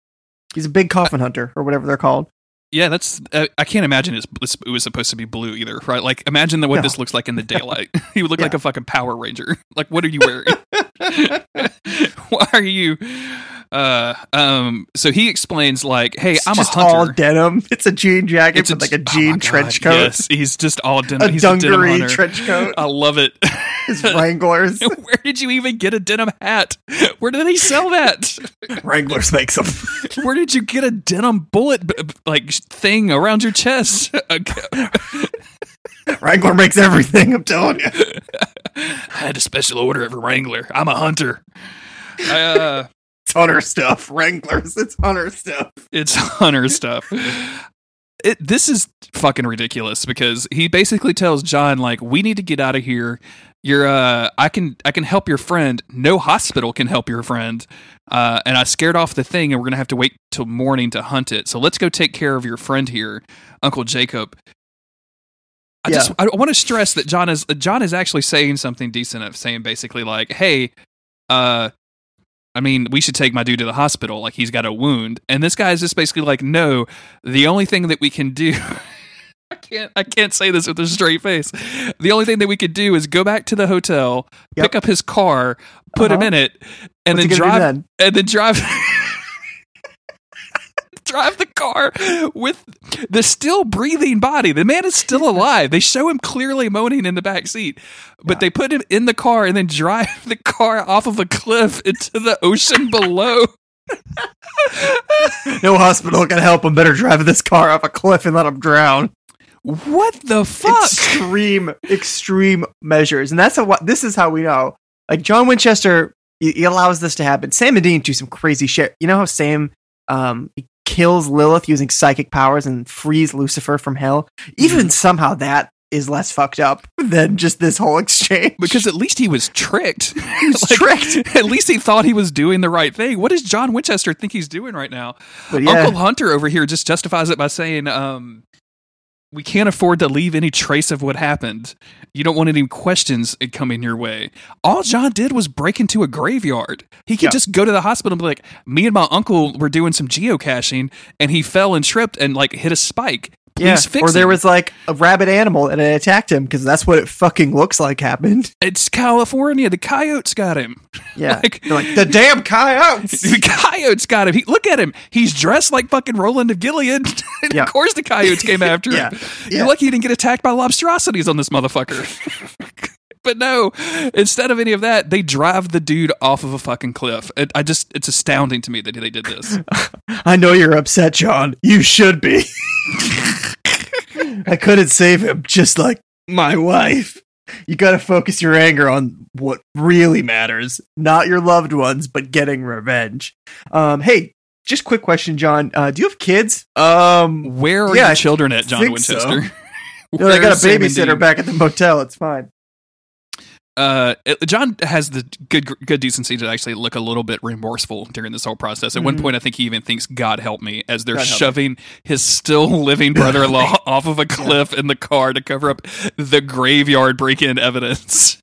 He's a big coffin hunter or whatever they're called. Yeah, that's. Uh, I can't imagine it's, it was supposed to be blue either, right? Like, imagine that what No. this looks like in the daylight. he would look like a fucking Power Ranger. Like, what are you wearing? Why are you? Uh, um. So he explains, like, "Hey, It's I'm just a hunter." all denim. It's a jean jacket It's with like a oh jean my trench coat, Yes, he's just all denim. a he's a denim dungaree trench coat, I love it. his Wranglers. Where did you even get a denim hat? Where did he sell that? Wranglers makes them. Where did you get a denim bullet like thing around your chest? Wrangler makes everything. I'm telling you. I had a special order of a Wrangler. I'm a hunter. I, uh, It's hunter stuff. Wranglers. It's hunter stuff. it's hunter stuff. It, this is fucking ridiculous because he basically tells John like we need to get out of here. You're uh I can I can help your friend. No hospital can help your friend. Uh and I scared off the thing and we're going to have to wait till morning to hunt it. So let's go take care of your friend here, Uncle Jacob. I just I want to stress that John is John is actually saying something decent of saying basically like, "Hey, uh I mean, we should take my dude to the hospital. Like he's got a wound. And this guy is just basically like, no, the only thing that we can do I can't I can't say this with a straight face. The only thing that we could do is go back to the hotel, Yep. pick up his car, put him Uh-huh. in it, and What's then drive and then drive drive the car with the still breathing body. The man is still alive. They show him clearly moaning in the back seat, but Yeah. they put him in the car and then drive the car off of a cliff into the ocean below. No hospital can help him. Better drive this car off a cliff and let him drown. What the fuck? Extreme, extreme measures, and that's how, what. This is how we know. Like John Winchester, he, he allows this to happen. Sam and Dean do some crazy shit. You know how Sam, um, he kills Lilith using psychic powers and frees Lucifer from hell. Even Mhm. somehow that is less fucked up than just this whole exchange. because at least he was tricked. he was tricked. At least he thought he was doing the right thing. What does John Winchester think he's doing right now? Yeah, Uncle Hunter over here just justifies it by saying, um, "We can't afford to leave any trace of what happened. You don't want any questions coming your way." All John did was break into a graveyard. He could Yeah. just go to the hospital and be like, "Me and my uncle were doing some geocaching, and he fell and tripped and like hit a spike." Please yeah. Or there him." was like a rabid animal and it attacked him because that's what it fucking looks like happened. It's California. The coyotes got him. Yeah, Like- They're like the damn coyotes. The coyotes got him. He, look at him. He's dressed like fucking Roland of Gilead. and Yeah. Of course the coyotes came after Yeah. him. Yeah. You're lucky he didn't get attacked by lobstrosities on this motherfucker. But no, instead of any of that, they drive the dude off of a fucking cliff. It, I just, it's astounding to me that they did this. I know you're upset, John. You should be. I couldn't save him, just like my wife. You gotta focus your anger on what really matters, not your loved ones, but getting revenge. Um, hey, just quick question, John. Uh, do you have kids? Um, Where are Yeah, your children at, John think so. Winchester? no, I got a Where's Sam and babysitter back at the motel. It's fine. Uh, it- John has the good good decency to actually look a little bit remorseful during this whole process. At one Mhm. point, I think he even thinks, "God help me," as they're God shoving his still living brother-in-law off of a cliff in the car to cover up the graveyard break-in evidence.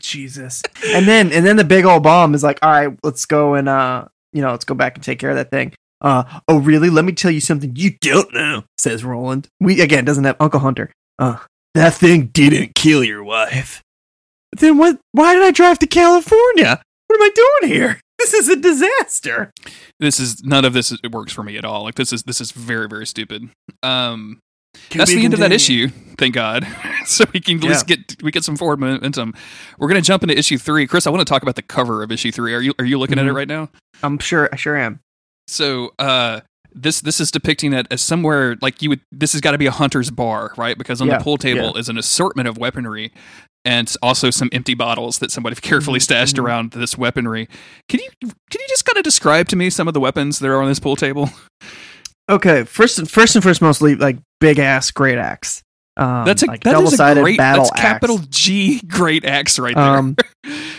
Jesus. And then and then the big old bomb is like, all right, let's go and uh, you know, let's go back and take care of that thing. Uh, oh really? Let me tell you something you don't know, says Roland. We again doesn't have Uncle Hunter. Uh, that thing didn't kill your wife. Then what? Why did I drive to California? What am I doing here? This is a disaster. This is none of this it works for me at all. Like this is this is very very stupid. Um, To that's the end of that issue. Thank God. so we can at least get we get some forward momentum. We're gonna jump into issue three. Chris, I want to talk about the cover of issue three. Are you are you looking at it Mhm. right now? I'm sure. I sure am. So uh this this is depicting it as somewhere like you would this has got to be a hunter's bar, right? Because on Yeah, the pool table is an assortment of weaponry and also some empty bottles that somebody carefully stashed mhm. around this weaponry. Can you can you just kind of describe to me some of the weapons that are on this pool table? Okay. First, and first and first, mostly like big ass great axe. Um, That's a like that double sided a great battle that's capital. G great axe right there. Um,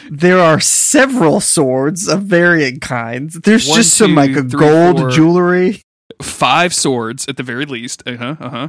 there are several swords of varying kinds. There's One, just some two, like a three, gold four. jewelry. Five swords at the very least. Uh huh. Uh huh.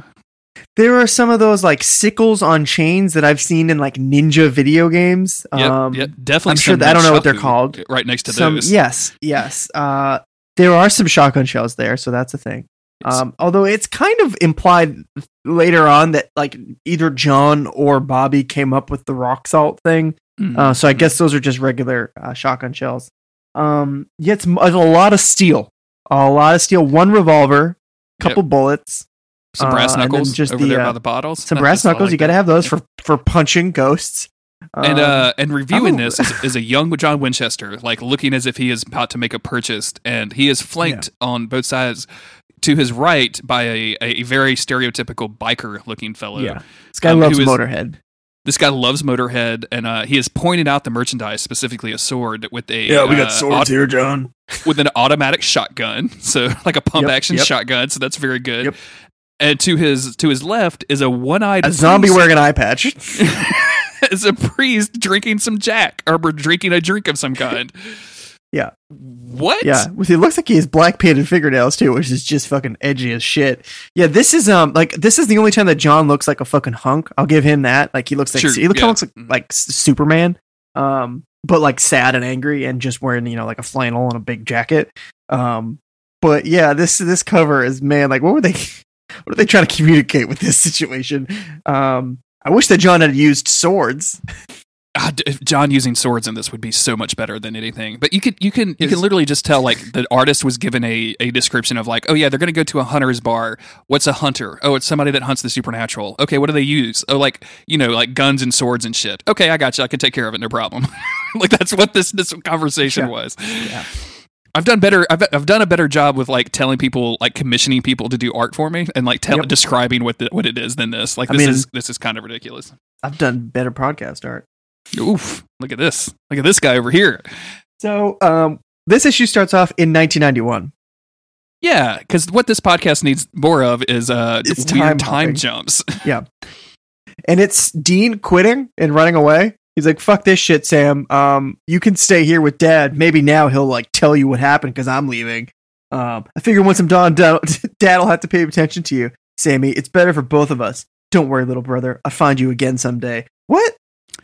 There are some of those like sickles on chains that I've seen in like ninja video games. Yep, um, yep. Definitely. I'm sure that- I don't know what they're called. Right next to some, those. yes, yes. Uh, there are some shotgun shells there, so that's a thing. Um, although it's kind of implied later on that like either John or Bobby came up with the rock salt thing. Mhm. Uh, so I guess those are just regular uh, shotgun shells. Um, yeah, it's, it's a lot of steel, a lot of steel. One revolver, couple bullets, some brass uh, knuckles just over the, there uh, by the bottles. some That- brass knuckles. like you got to have those for for punching ghosts. and Um, uh and reviewing I'm this is, is a young John Winchester, like looking as if he is about to make a purchase, and he is flanked on both sides to his right by a, a very stereotypical biker looking fellow. yeah, this guy um, loves who is- Motorhead. This guy loves Motorhead, and uh, he has pointed out the merchandise, specifically a sword with a yeah. We got uh, aut- here, John. with an automatic shotgun, so like a pump Yep, action yep. shotgun. So that's very good. Yep. And to his to his left is a one eyed A zombie wearing an eye patch. is a priest drinking some jack or drinking a drink of some kind. Yeah. What? Yeah, it looks like he has black painted fingernails too, which is just fucking edgy as shit. Yeah, this is um like this is the only time that John looks like a fucking hunk. I'll give him that. Like he looks like Sure, he looks, yeah. looks like, like Superman, um, but like sad and angry and just wearing you know like a flannel and a big jacket. Um, but yeah, this this cover is man like what were they what are they trying to communicate with this situation? Um, I wish that John had used swords. Ah, if John using swords in this would be so much better than anything. But you could you can you can literally just tell like the artist was given a, a description of like, oh yeah, they're gonna go to a hunter's bar. What's a hunter? Oh, it's somebody that hunts the supernatural. Okay, what do they use? Oh, like you know, like guns and swords and shit. Okay, I got you. I can take care of it, no problem. like that's what this this conversation Yeah. was. Yeah. I've done better. I've, I've done a better job with like telling people, like commissioning people to do art for me, and like tell, Yep. describing what the, what it is than this. Like I this mean- is this is kind of ridiculous. I've done better podcast art. Oof! Look at this. Look at this guy over here. So um, this issue starts off in 1991. Yeah, because what this podcast needs more of is uh It's weird time time jumps. and it's Dean quitting and running away. He's like, "Fuck this shit, Sam. Um, you can stay here with Dad. Maybe now he'll like tell you what happened because I'm leaving. Um, I figure once I'm done, Dad, Dad'll have to pay attention to you, Sammy. It's better for both of us. Don't worry, little brother. I'll find you again someday. What,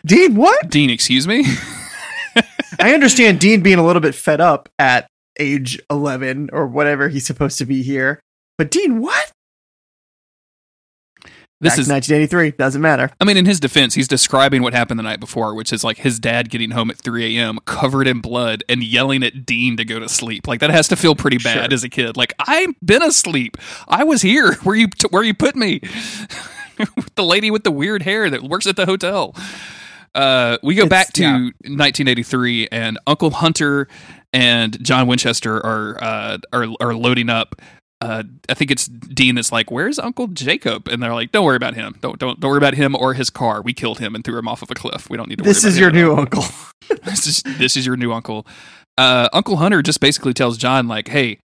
Dean? What? Dean, excuse me. I understand Dean being a little bit fed up at age 11 or whatever he's supposed to be here, but Dean, what? This Back is 1983. Doesn't matter. I mean, in his defense, he's describing what happened the night before, which is like his dad getting home at 3 a.m., covered in blood, and yelling at Dean to go to sleep. Like that has to feel pretty bad Sure. as a kid. Like I've been asleep. I was here where you t- where you put me. the lady with the weird hair that works at the hotel. Uh, we go It's- back to yeah. 1983, and Uncle Hunter and John Winchester are uh, are are loading up. Uh, I think it's Dean that's like, "Where's Uncle Jacob?" And they're like, "Don't worry about him. Don't don't don't worry about him or his car. We killed him and threw him off of a cliff. We don't need to." This is your new uncle. this is this is your new uncle. Uh, uncle Hunter just basically tells John like, "Hey,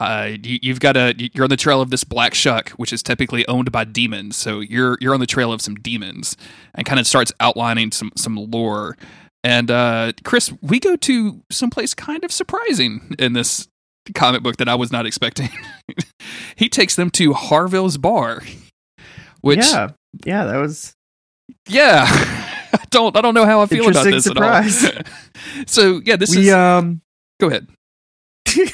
uh, you, you've got a you're on the trail of this black shuck, which is typically owned by demons. So you're you're on the trail of some demons, and kind of starts outlining some some lore." And uh, Chris, we go to someplace kind of surprising in this comic book that I was not expecting. he takes them to Harvelle's bar, which yeah, yeah, that was yeah, I don't I don't know how I feel about this Interesting at all. so yeah, this we is um go ahead.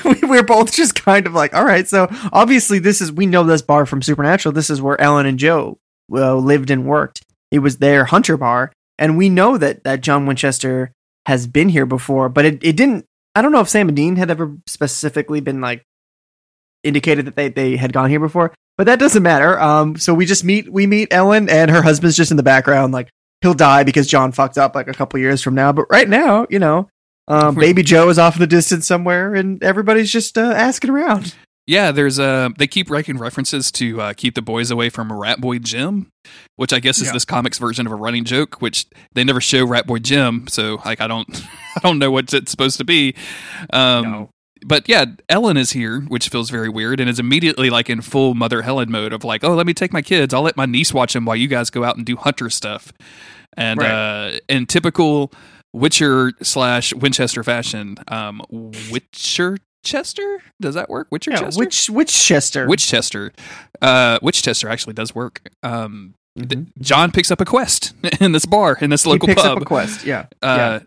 we we're both just kind of like, all right. So obviously, this is we know this bar from Supernatural. This is where Ellen and Jo uh, lived and worked. It was their Hunter bar, and we know that that John Winchester has been here before, but it, it didn't. I don't know if Sam and Dean had ever specifically been like indicated that they they had gone here before, but that doesn't matter. Um, so we just meet we meet Ellen and her husband's just in the background, like he'll die because John fucked up like a couple years from now. But right now, you know, um, baby Jo is off in the distance somewhere, and everybody's just uh, asking around. Yeah, there's uh they keep making references to uh, keep the boys away from Rat Boy Jim, which I guess is Yeah. this comic's version of a running joke, which they never show Rat Boy Jim, so like I don't I don't know what it's supposed to be. Um but yeah, Ellen is here, which feels very weird, and is immediately like in full Mother Helen mode of like, oh, let me take my kids. I'll let my niece watch them while you guys go out and do hunter stuff. And Right. uh, in typical Witcher slash Winchester fashion, um, Witcher Chester does that work? Witcher Yeah, Chester, which which Chester? Witchchester, uh, Witchchester actually does work. Um, th- Mhm. John picks up a quest in this bar in this he local picks pub up a quest. Yeah, uh,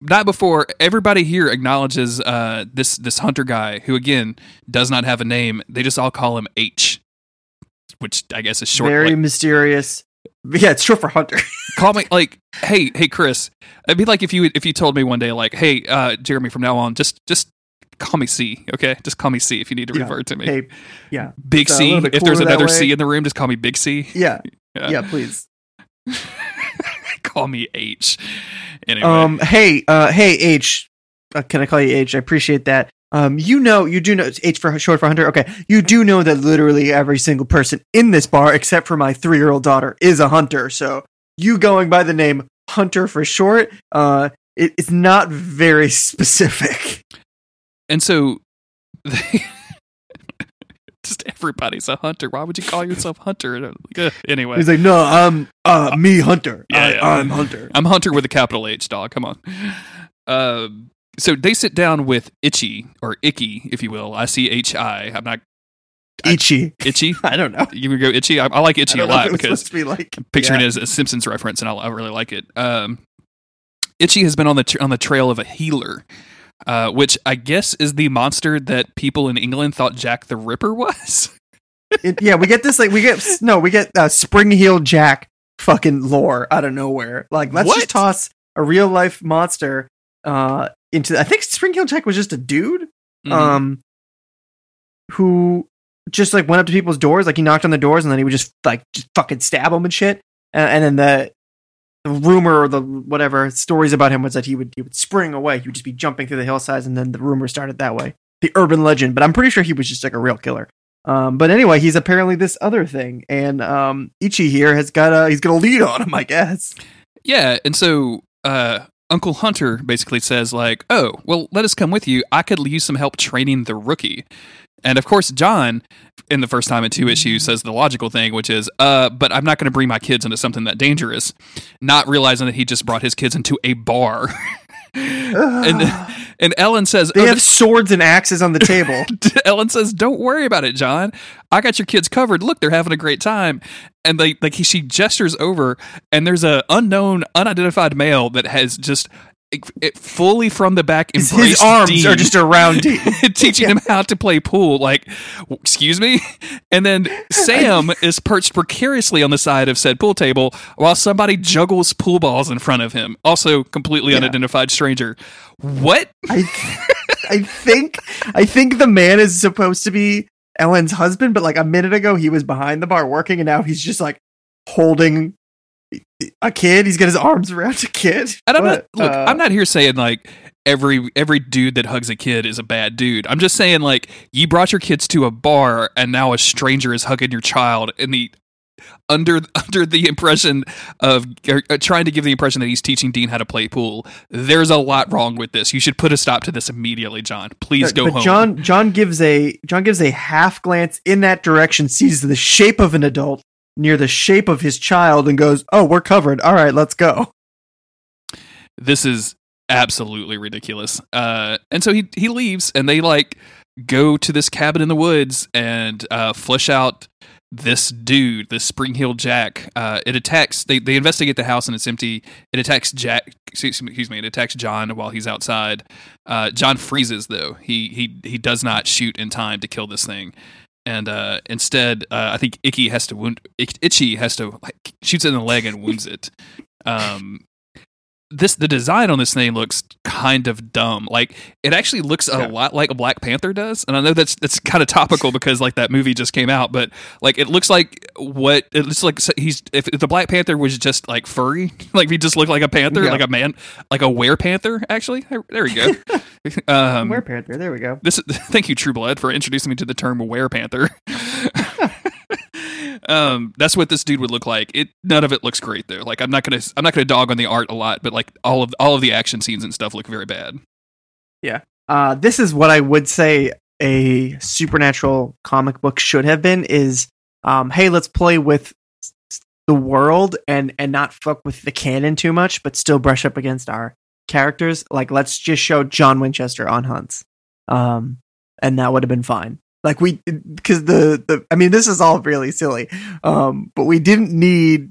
not before everybody here acknowledges uh, this this hunter guy who again does not have a name. They just all call him H, which I guess is short. very like, mysterious. Yeah, it's short for Hunter. call me like, hey, hey, Chris. It'd be like if you if you told me one day like, hey, uh, Jeremy, from now on, just just call me C, okay? Just call me C if you need to Yeah. refer to me. hey, yeah, Big a C. If there's another. C in the room, just call me Big C. yeah, Yeah. yeah. Please. call me H. Anyway, Um, hey, uh, hey, H. Uh, can I call you H? I appreciate that. Um, you know, you do know H for short for Hunter. Okay, you do know that literally every single person in this bar, except for my three-year-old daughter, is a hunter. So you going by the name Hunter for short, uh, it, it's not very specific. And so they just everybody's a hunter. Why would you call yourself hunter? And I'm like, "Ugh." Anyway, He's like, no, I'm uh me Hunter. Yeah, I, yeah. I'm Hunter. I'm Hunter with a capital H, dog. Come on. Um, so they sit down with Itchy or Icky, if you will. I C H I. I'm not Ichi. Itchy. I don't know. You would go Itchy. I, I like Itchy a know if lot because be like I'm picturing yeah. it as a Simpsons reference, and I, I really like it. Um, Itchy has been on the tr- on the trail of a healer, uh, which I guess is the monster that people in England thought Jack the Ripper was. It- yeah, we get this like we get no, we get uh, Spring Heel Jack fucking lore out of nowhere. Like let's What? just toss a real life monster uh into I think Spring Heel Jack was just a dude Mhm. um who just like went up to people's doors like he knocked on the doors and then he would just like just fucking stab them and shit. And then the the rumor or the whatever stories about him was that he would he would spring away. He would just be jumping through the hillsides, and then the rumor started that way. The urban legend, but I'm pretty sure he was just like a real killer. Um, but anyway, he's apparently this other thing, and um, Ichi here has got a he's got a lead on him, I guess. Yeah, and so uh Uncle Hunter basically says like, "Oh, well, let us come with you. I could use some help training the rookie." And of course, John, in the first time in two issues, says the logical thing, which is, "Uh, but I'm not going to bring my kids into something that dangerous," not realizing that he just brought his kids into a bar. and and Ellen says, They "Oh, have swords and axes on the table. Ellen says, "Don't worry about it, John. I got your kids covered. Look, they're having a great time." And they like he, she gestures over, and there's a unknown, unidentified male that has just it, fully from the back His, arms Dean, are just around Dean. teaching him how to play pool. Like, excuse me. And then Sam is perched precariously on the side of said pool table while somebody juggles pool balls in front of him. Also, completely Yeah. unidentified stranger. What? I, I think, I think the man is supposed to be Ellen's husband, but like a minute ago he was behind the bar working, and now he's just like holding a kid. He's got his arms around a kid. And I'm But, not look. uh, I'm not here saying like every every dude that hugs a kid is a bad dude. I'm just saying like you brought your kids to a bar and now a stranger is hugging your child in the under under the impression of or, uh, trying to give the impression that he's teaching Dean how to play pool. There's a lot wrong with this. You should put a stop to this immediately, John. Please go but home. John John gives a John gives a half glance in that direction, sees the shape of an adult near the shape of his child, and goes, "Oh, we're covered. All right, let's go." this is absolutely ridiculous. Uh, and so he he leaves, and they like go to this cabin in the woods and uh, out this dude, this Spring Hill Jack. Uh, it attacks. They they investigate the house and it's empty. It attacks Jack. Excuse me. Excuse me. It attacks John while he's outside. Uh, John freezes though. He he he does not shoot in time to kill this thing. And uh, instead, uh, I think Icky has to wound. Itchy has to like, shoots it in the leg and wounds it. Um, this the design on this thing looks kind of dumb. Like it actually looks a Yeah. lot like a Black Panther does, and I know that's that's kind of topical because like that movie just came out, but like it looks like what it looks like he's if, if the Black Panther was just like furry, like he just looked like a panther, Yeah. like a man, like a were panther. Actually, there, we go. um, Panther? There we go. this thank you, True Blood, for introducing me to the term "were panther." Um, that's what this dude would look like. It none of it looks great though. Like I'm not gonna I'm not gonna dog on the art a lot, but like all of all of the action scenes and stuff look very bad. Yeah. Uh, this is what I would say a supernatural comic book should have been: is um, hey, let's play with the world and and not fuck with the canon too much, but still brush up against our characters. Like, let's just show John Winchester on hunts, um, and that would have been fine. Like we, because the the I mean, this is all really silly, um, but we didn't need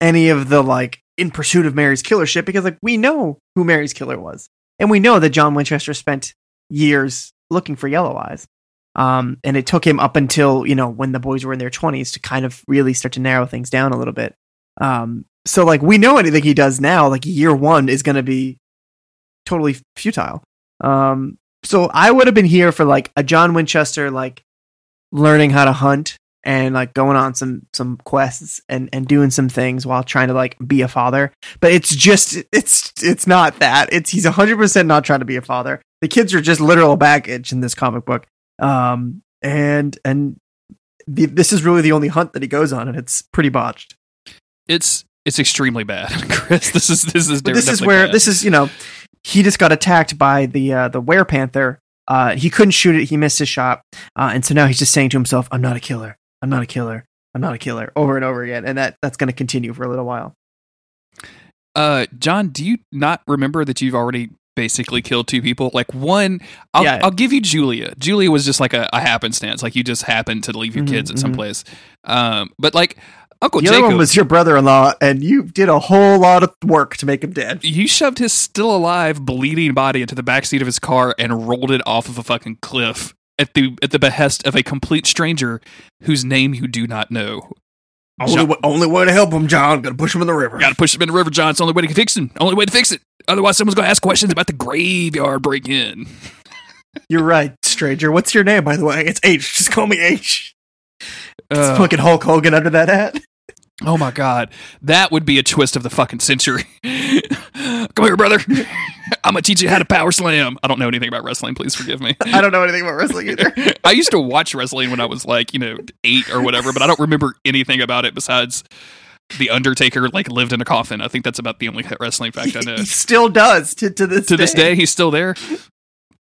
any of the like in pursuit of Mary's killer shit because like we know who Mary's killer was. And we know that John Winchester spent years looking for Yellow Eyes. Um, and it took him up until, you know, when the boys were in their 20s to kind of really start to narrow things down a little bit. Um, so, like, we know anything he does now, like, year one is going to be totally futile. Um, so I would have been here for, like, a John Winchester, like, learning how to hunt and, like, going on some, some quests and, and doing some things while trying to, like, be a father. But it's just it's it's not that. It's he's 100% not trying to be a father. The kids are just literal baggage in this comic book. Um and and the, this is really the only hunt that he goes on and it's pretty botched. It's it's extremely bad, Chris. This is this is this is where bad. this is you know he just got attacked by the uh the were panther uh he couldn't shoot it he missed his shot uh and so now he's just saying to himself i'm not a killer i'm not a killer i'm not a killer over and over again and that that's going to continue for a little while Uh, John, do you not remember that you've already basically killed two people? Like one, I'll, Yeah. I'll give you Julia. Julia was just like a, a happenstance. Like you just happened to leave your Mhm, kids at some mhm. place. Um, but like Uncle the Jacob, other one was your brother-in-law and you did a whole lot of work to make him dead you shoved his still alive, bleeding body into the backseat of his car and rolled it off of a fucking cliff at the at the behest of a complete stranger whose name you do not know. Only, John- wa- only way to help him, John. Got to push him in the river. Got to push him in the river, John. It's the only way to fix him. Only way to fix it. Otherwise, someone's going to ask questions about the graveyard break in. You're right, stranger. What's your name, by the way? It's H. Just call me H. It's Uh, fucking Hulk Hogan under that hat. Oh my god, that would be a twist of the fucking century. Come here, brother. I'm gonna teach you how to power slam. I don't know anything about wrestling. Please forgive me. I don't know anything about wrestling either. I used to watch wrestling when I was like, you know, eight or whatever, but I don't remember anything about it besides the Undertaker like lived in a coffin. I think that's about the only wrestling fact I know. He still does to, to this to this day, he's still there.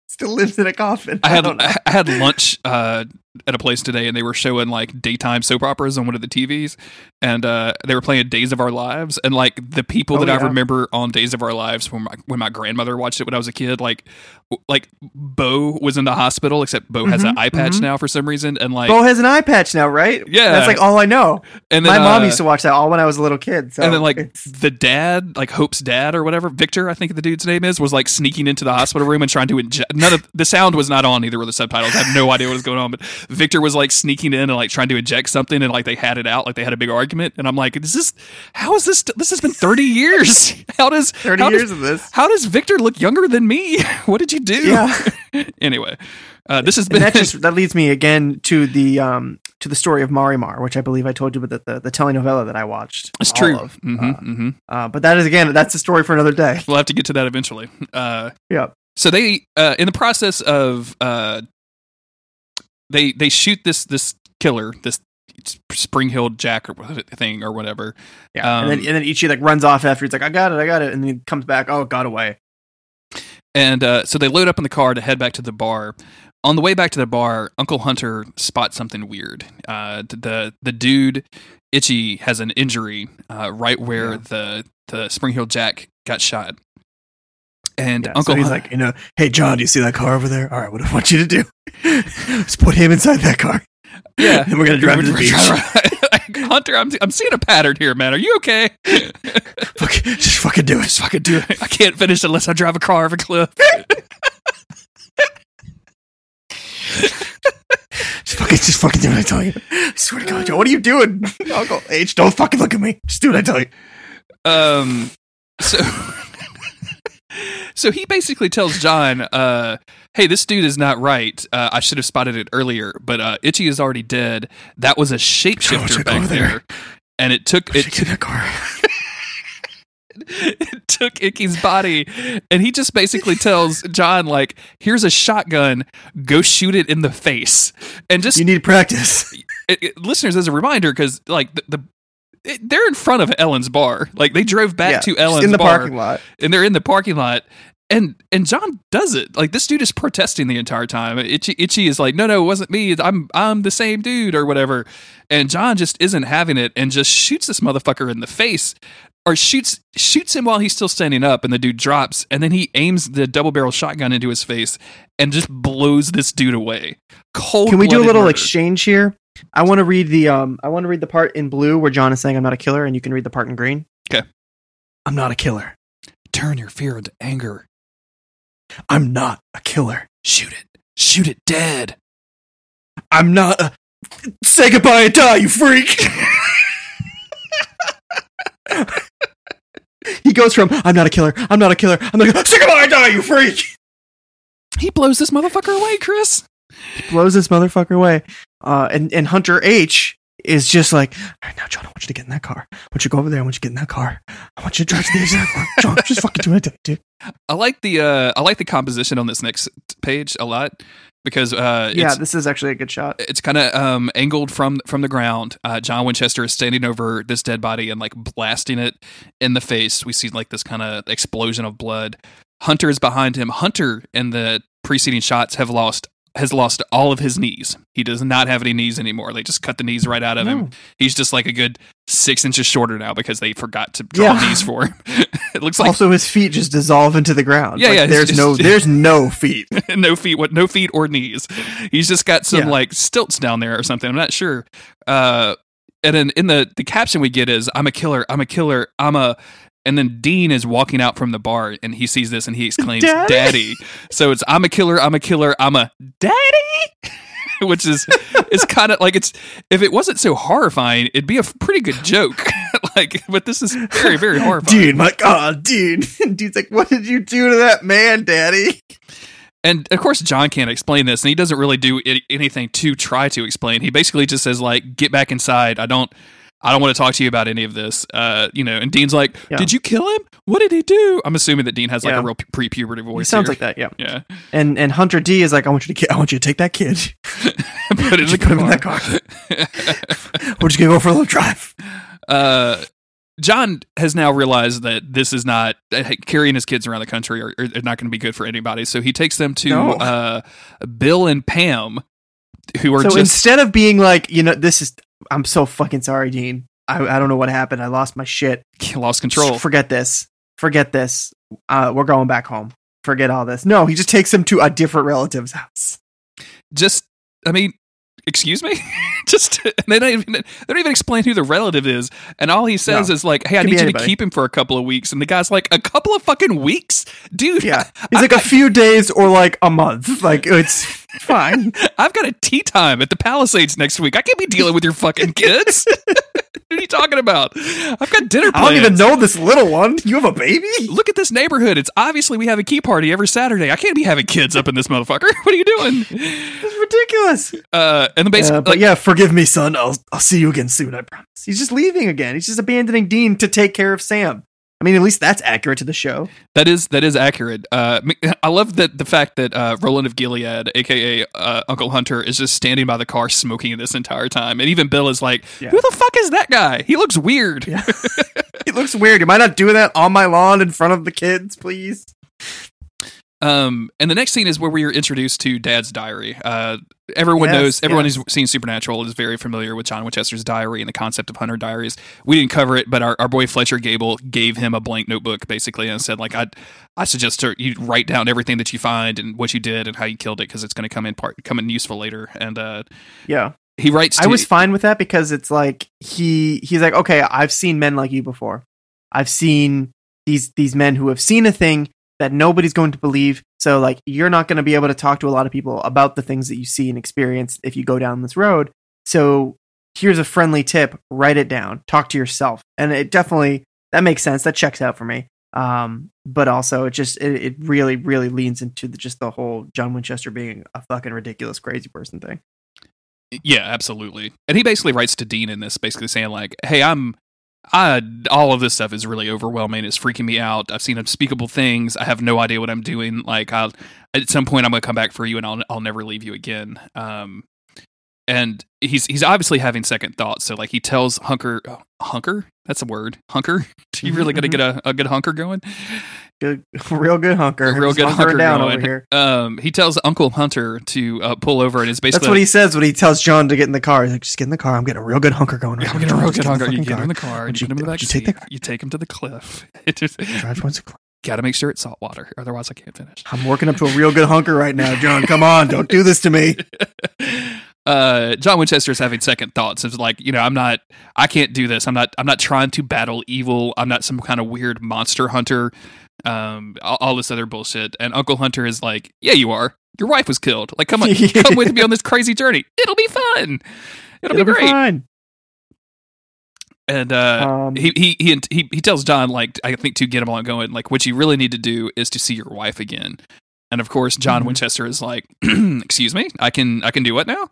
Still lives in a coffin. I had don't know. I had lunch uh, at a place today, and they were showing like daytime soap operas on one of the TVs, and uh, they were playing Days of Our Lives, and like the people Oh, that I remember on Days of Our Lives when my when my grandmother watched it when I was a kid, like like Bo was in the hospital, except Bo has an Mhm, eye patch mhm. now for some reason, and like Bo has an eye patch now, right? Yeah. that's like all I know. and then, My mom uh, used to watch that all when I was a little kid. So and then like it's- the dad, like Hope's dad or whatever, Victor, I think the dude's name is, was like sneaking into the hospital room and trying to inject. None of the sound was not on either with the subtitles. I have no idea what was going on, but Victor was like sneaking in and like trying to inject something, and like they had it out, like they had a big argument, and I'm like, is this? How is this? This has been 30 years. How does 30 how years Does, of this. how does Victor look younger than me? What did you do? Yeah. anyway, uh, this has And been that just that leads me again to the um to the story of Marimar, which I believe I told you about the the, the telenovela that I watched. it's true. of. hmm Uh, hmm uh, but that is again that's a story for another day. We'll have to get to that eventually. Uh, Yep. so they uh, in the process of uh, they they shoot this this killer this Spring Hill Jack or thing or whatever. Yeah. and then Um, and then Ichi like runs off after he's like, I got it, I got it, and then he comes back. Oh, it got away. And uh, so they load up in the car to head back to the bar. On the way back to the bar, Uncle Hunter spots something weird. Uh, the the dude Itchy has an injury uh, right where Yeah. the the Spring Hill Jack got shot. And Yeah, Uncle so he's Hun- like, you know, hey John, do you see that car over there? All right, what do I want you to do? Let's put him inside that car. Yeah. and we're gonna drive to the We're beach. Hunter, I'm I'm seeing a pattern here, man. Are you okay? Fuck, just fucking do it. Just fucking do it. I can't finish unless I drive a car off a cliff. Just fucking, just fucking do what I tell you. I swear to God, Joe, what are you doing, Uncle H? Don't fucking look at me. Just do what I tell you. Um, so so he basically tells John, uh, "Hey, this dude is not right. Uh, I should have spotted it earlier, but uh, Itchy is already dead. That was a shapeshifter back there." there. And it took it, car. it took Icky's body, and he just basically tells John, like, "Here's a shotgun. Go shoot it in the face." And just You need practice. it, it- listeners as a reminder because like the, the it, they're in front of Ellen's bar. Like they drove back Yeah, to Ellen's in the bar parking lot. and they're in the parking lot. And and John does it. Like this dude is protesting the entire time. Itchy Itchy is like, no, no, it wasn't me. I'm I'm the same dude or whatever. And John just isn't having it and just shoots this motherfucker in the face. Or shoots shoots him while he's still standing up, and the dude drops, and then he aims the double barrel shotgun into his face and just blows this dude away. Cold. Can we do a little exchange here? I want to read the um. I want to read the part in blue where John is saying I'm not a killer, and you can read the part in green. 'Kay. I'm not a killer. Turn your fear into anger. I'm not a killer. Shoot it. Shoot it dead. I'm not a. Say goodbye and die, you freak. he goes from I'm not a killer. I'm not a killer. I'm not. A, Say goodbye and die, you freak. He blows this motherfucker away, Chris. He blows this motherfucker away. Uh, and, and Hunter H is just like, all right, now, John, I want you to get in that car. I want you to go over there. I want you to get in that car. I want you to drive to the of car. John, just fucking do it, dude. I like the uh I like the composition on this next page a lot because uh Yeah, this is actually a good shot. it's kind of um angled from from the ground. Uh John Winchester is standing over this dead body and like blasting it in the face. We see like this kind of explosion of blood. Hunter is behind him. Hunter in the preceding shots have lost has lost all of his knees. He does not have any knees anymore. They just cut the knees right out of him. He's just like a good six inches shorter now because they forgot to draw Yeah. knees for him. it looks like also, his feet just dissolve into the ground. Yeah, Like, yeah, There's just- no, there's no feet. no feet, what? No feet or knees. He's just got some Yeah. like stilts down there or something. I'm not sure. Uh, and then in the the caption we get is "I'm a killer. I'm a killer. I'm a." And then Dean is walking out from the bar and he sees this and he exclaims, Daddy? "Daddy!" So it's "I'm a killer. I'm a killer. I'm a daddy." Which is it's kind of like it's if it wasn't so horrifying, it'd be a pretty good joke. like, but this is very very horrifying. Dude, my God, dude. Dude's like, what did you do to that man, daddy? And of course, John can't explain this, and he doesn't really do anything to try to explain. He basically just says like, "Get back inside. I don't, I don't want to talk to you about any of this." Uh, you know. And Dean's like, Yeah. "Did you kill him? What did he do?" I'm assuming that Dean has like Yeah. a real pre-puberty voice. He sounds here. like that, yeah. Yeah. And and Hunter D is like, I want you to, ki- I want you to take that kid. Put it in put him in that car. We're just gonna go for a little drive. uh, John has now realized that this is not uh, carrying his kids around the country are, are not going to be good for anybody. So he takes them to No. uh, Bill and Pam, who are so just instead of being like, you know, this is, I'm so fucking sorry, Dean. I, I don't know what happened. I lost my shit. lost control. Forget this. Forget this. Uh, we're going back home. Forget all this. No, he just takes him to a different relative's house. just I mean, excuse me, just they don't even they don't even explain who the relative is, and all he says No. is like, "Hey, I need you to keep him for a couple of weeks," and the guy's like, "A couple of fucking weeks, dude? Yeah. He's like a few days or like a month. Like it's fine. I've got a tea time at the Palisades next week. I can't be dealing with your fucking kids." What are you talking about? I've got dinner I don't even know this little one. You have a baby? Look at this neighborhood. It's obviously we have a key party every Saturday. I can't be having kids up in this motherfucker. What are you doing? It's ridiculous. Uh, and then basically, Uh, but like, yeah, forgive me, son. I'll I'll see you again soon. I promise. He's just leaving again. He's just abandoning Dean to take care of Sam. I mean, at least that's accurate to the show. That is that is accurate. Uh, I love that the fact that uh, Roland of Gilead, aka uh, Uncle Hunter, is just standing by the car smoking this entire time, and even Bill is like, Yeah. "Who the fuck is that guy? He looks weird." Yeah. It looks weird. Am I not doing that on my lawn in front of the kids, please? Um, and the next scene is where we are introduced to Dad's diary. Uh, everyone Yes, knows, everyone yes. who's seen Supernatural is very familiar with John Winchester's diary and the concept of Hunter diaries. We didn't cover it, but our, our boy Fletcher Gable gave him a blank notebook basically and said, like, I, I suggest to- you write down everything that you find and what you did and how you killed it because it's going to come in part, come in useful later. And uh, Yeah. he writes. I was fine with that because it's like he he's like, okay, I've seen men like you before. I've seen these these men who have seen a thing that nobody's going to believe. So like you're not going to be able to talk to a lot of people about the things that you see and experience if you go down this road. So here's a friendly tip, write it down. Talk to yourself. And it definitely that makes sense. That checks out for me. Um but also it just it, it really really leans into the, just the whole John Winchester being a fucking ridiculous crazy person thing. Yeah, absolutely. And he basically writes to Dean in this, basically saying like, "Hey, I'm, I all of this stuff is really overwhelming. It's freaking me out. I've seen unspeakable things. I have no idea what I'm doing. Like, I'll at some point I'm gonna come back for you, and I'll I'll never leave you again." Um, and he's he's obviously having second thoughts. So like he tells Hunker, oh, Hunker, that's a word, Hunker. you really gonna Mhm, get a, a good hunker going? Good, real good hunker, A real Just good hunker down going. over here. Um, he tells Uncle Hunter to uh, pull over, and is basically That's what he says when he tells John to get in the car. He's like, "Just get in the car. I'm getting a real good hunker going. Yeah, I'm now. gonna real good hunker. You get car. in the car and you put him in the back you seat. take the car? You take him to the cliff. Drive towards the cl- got to make sure it's salt water, otherwise I can't finish. I'm working up to a real good hunker right now, John. Come on, don't do this to me. uh, John Winchester is having second thoughts. It's like you know, I'm not, I can't do this. I'm not, I'm not trying to battle evil. I'm not some kind of weird monster hunter. Um, all, all this other bullshit. And Uncle Hunter is like, yeah, you are. Your wife was killed. Like, come on, come with me on this crazy journey. It'll be fun. It'll, It'll be great. fine. And uh, Um, he, he he he he tells John like I think to get him on going like what you really need to do is to see your wife again. And of course, John Mhm. Winchester is like, "Excuse me, I can I can do what now?"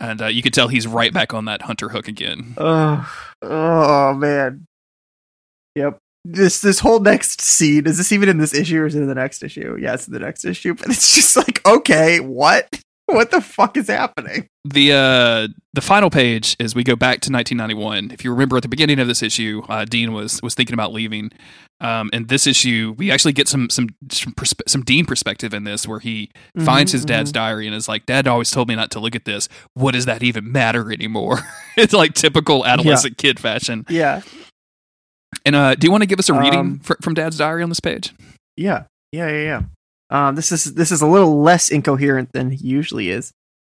And uh, you could tell he's right back on that hunter hook again. Oh, oh man. Yep. This this whole next scene is this even in this issue or is it in the next issue? Yeah, it's in the next issue. But it's just like, okay, what? What the fuck is happening? The uh, the final page is we go back to 1991. If you remember at the beginning of this issue, uh, Dean was was thinking about leaving. Um, in this issue, we actually get some some some, perspe- some Dean perspective in this, where he finds his dad's diary and is like, "Dad always told me not to look at this. What does that even matter anymore?" it's like typical adolescent kid fashion. Yeah. And uh, do you want to give us a reading Um, fr- from Dad's diary on this page? Yeah, yeah, yeah, yeah. Um, this is this is a little less incoherent than he usually is.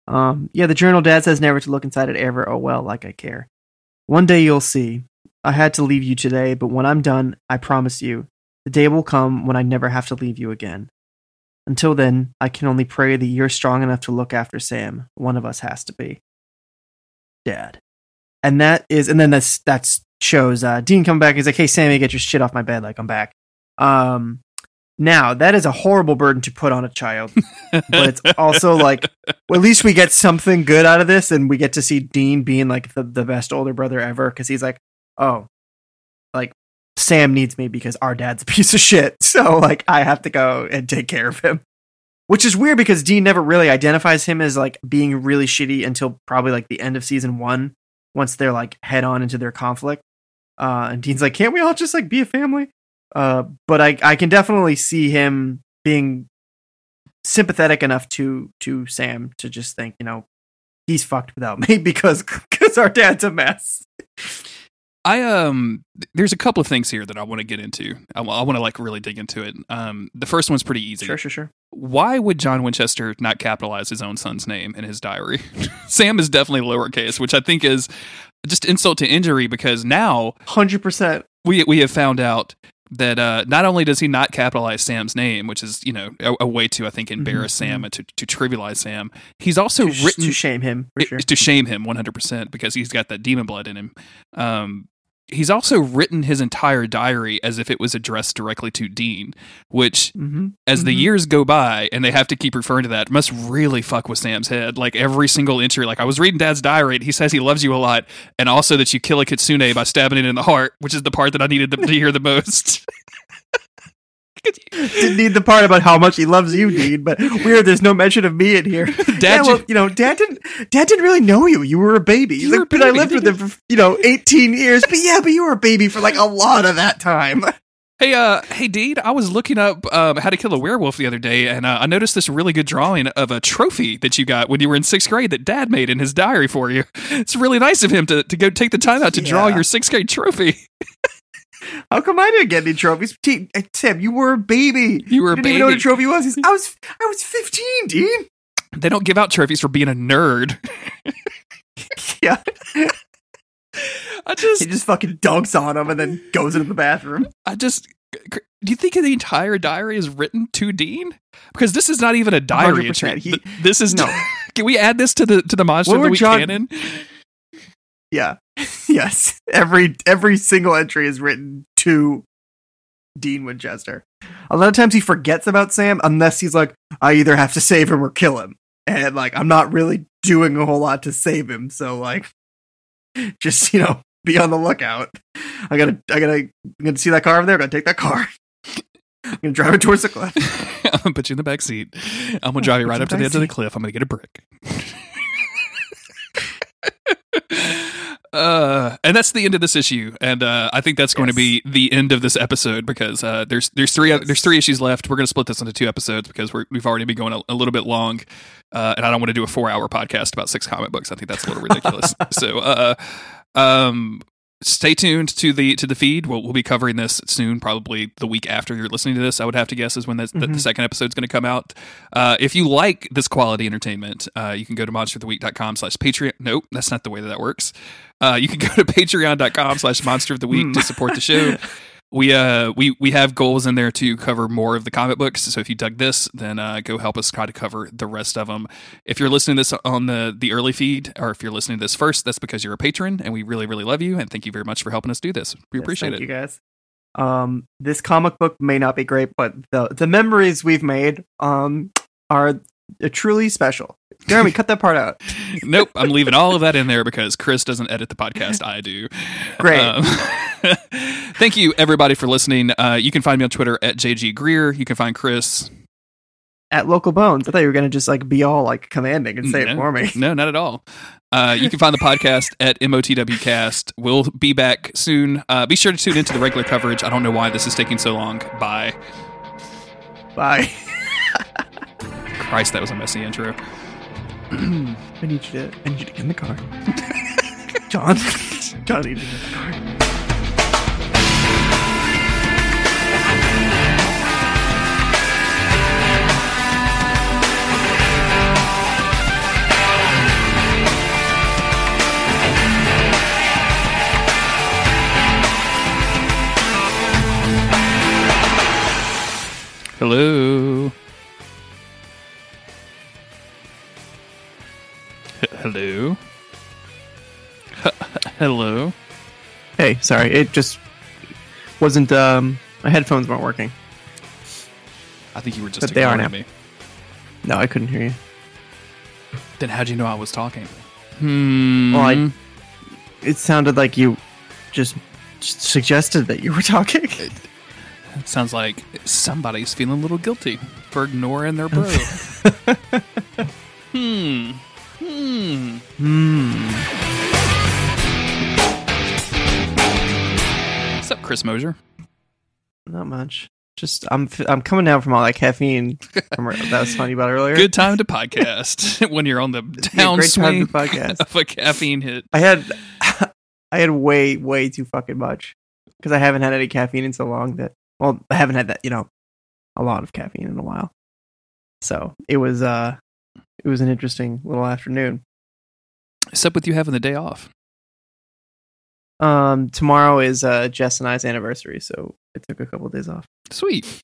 Um, yeah, the journal dad says never to look inside it ever. Oh well, like I care. One day you'll see. I had to leave you today, but when I'm done, I promise you, the day will come when I never have to leave you again. Until then, I can only pray that you're strong enough to look after Sam. One of us has to be. Dad. And that is, and then that's that's shows uh, Dean coming back. He's like, "Hey, Sammy, get your shit off my bed. Like I'm back." Um, now that is a horrible burden to put on a child, but it's also like, well, at least we get something good out of this, and we get to see Dean being like the, the best older brother ever because he's like, oh, like Sam needs me because our dad's a piece of shit, so like I have to go and take care of him. Which is weird because Dean never really identifies him as like being really shitty until probably like the end of season one, once they're like head on into their conflict. Uh, and Dean's like, can't we all just like be a family? Uh, but I I can definitely see him being sympathetic enough to to Sam to just think, you know, he's fucked without me because because our dad's a mess. I um, there's a couple of things here that I want to get into. I, want to like really dig into it. Um, the first one's pretty easy. Sure, sure, sure. Why would John Winchester not capitalize his own son's name in his diary? Sam is definitely lowercase, which I think is just insult to injury because now Hundred percent. we we have found out that uh, not only does he not capitalize Sam's name, which is you know a, a way to I think embarrass Mhm, Sam and to, to trivialize Sam, he's also To, written to shame him for it- to shame him 100% because he's got that demon blood in him. Um, he's also written his entire diary as if it was addressed directly to Dean, which, Mm-hmm. as the Mhm. years go by and they have to keep referring to that, must really fuck with Sam's head. Like every single entry, like I was reading Dad's diary, and he says he loves you a lot, and also that you kill a kitsune by stabbing it in the heart, which is the part that I needed to hear the most. Didn't need the part about how much he loves you, Dean, but weird. There's no mention of me in here. Dad, yeah, well, you know, Dad didn't. Dad didn't really know you. You were a baby. You were like, a but I lived with him for you know 18 years. But yeah, but you were a baby for like a lot of that time. Hey, uh, hey, Dean. I was looking up um, how to kill a werewolf the other day, and uh, I noticed this really good drawing of a trophy that you got when you were in sixth grade that Dad made in his diary for you. It's really nice of him to, to go take the time out to draw your sixth grade trophy. How come I didn't get any trophies? T- uh, Tim, you were a baby. You were a didn't even know what a trophy was. He's, I was. I was 15, Dean. They don't give out trophies for being a nerd. Yeah, I just, he just fucking dunks on him and then goes into the bathroom. I just. Do you think the entire diary is written to Dean? Because this is not even a diary 100%. entry. He- this is No. Can we add this to the to the monster of the week John- canon? Yeah. yes. Every every single entry is written to Dean Winchester. A lot of times he forgets about Sam unless he's like, I either have to save him or kill him. And like I'm not really doing a whole lot to save him, so like just, you know, be on the lookout. I gotta I gotta I'm gonna see that car over there, I gotta take that car. I'm gonna drive it towards the cliff. I'm gonna put you in the back seat. I'm gonna drive you right up to the the edge of the cliff. I'm gonna get a brick. Uh, and that's the end of this issue, and uh, I think that's going to be the end of this episode because uh, there's there's three Yes. there's three issues left. We're going to split this into two episodes because we're, we've already been going a, a little bit long, uh, and I don't want to do a four hour podcast about six comic books. I think that's a little ridiculous. so, uh, um, stay tuned to the to the feed. We'll, we'll be covering this soon, probably the week after you're listening to this. I would have to guess is when that's, that the Mhm. second is going to come out. Uh, if you like this quality entertainment, uh, you can go to monsteroftheweek.com slash Patreon. Nope, that's not the way that that works. Uh, you can go to patreon.com slash monster of the week to support the show. We uh we we have goals in there to cover more of the comic books. So if you dug this, then uh, go help us try to cover the rest of them. If you're listening to this on the the early feed, or if you're listening to this first, that's because you're a patron, and we really really love you, and thank you very much for helping us do this. We Yes, appreciate thank it. you guys. Um, this comic book may not be great, but the the memories we've made um are truly special. Jeremy, cut that part out. nope, I'm leaving all of that in there because Chris doesn't edit the podcast. I do. Great. Um, thank you, everybody, for listening. Uh, you can find me on Twitter at JG Greer. You can find Chris. At local bones, I thought you were gonna just like be all like commanding and say no, it for me. No, not at all. Uh, you can find the podcast at MOTWcast. We'll be back soon. Uh, be sure to tune into the regular coverage. I don't know why this is taking so long. Bye. Bye. Christ, that was a messy intro. I need you to. I need you to get in the car. John. John, I need you to get in the car. Hello. Hello. Hello. Hey, sorry, it just wasn't. Um, my headphones weren't working. I think you were just But they are ignoring now. me. No, I couldn't hear you. Then how'd you know I was talking? Hmm. Well, I- It sounded like you just just suggested that you were talking. It sounds like somebody's feeling a little guilty for ignoring their bro. hmm. Hmm. up, Chris Mosier. Not much. Just I'm f- I'm coming down from all that caffeine from, that was funny about earlier. Good time to podcast when you're on the It'd be a down great time swing to podcast. of a caffeine hit. I had I had way way too fucking much because I haven't had any caffeine in so long that well I haven't had that you know a lot of caffeine in a while. So it was uh it was an interesting little afternoon. Except with you having the day off. Um, tomorrow is uh Jess and I's anniversary, so I took a couple of days off. Sweet.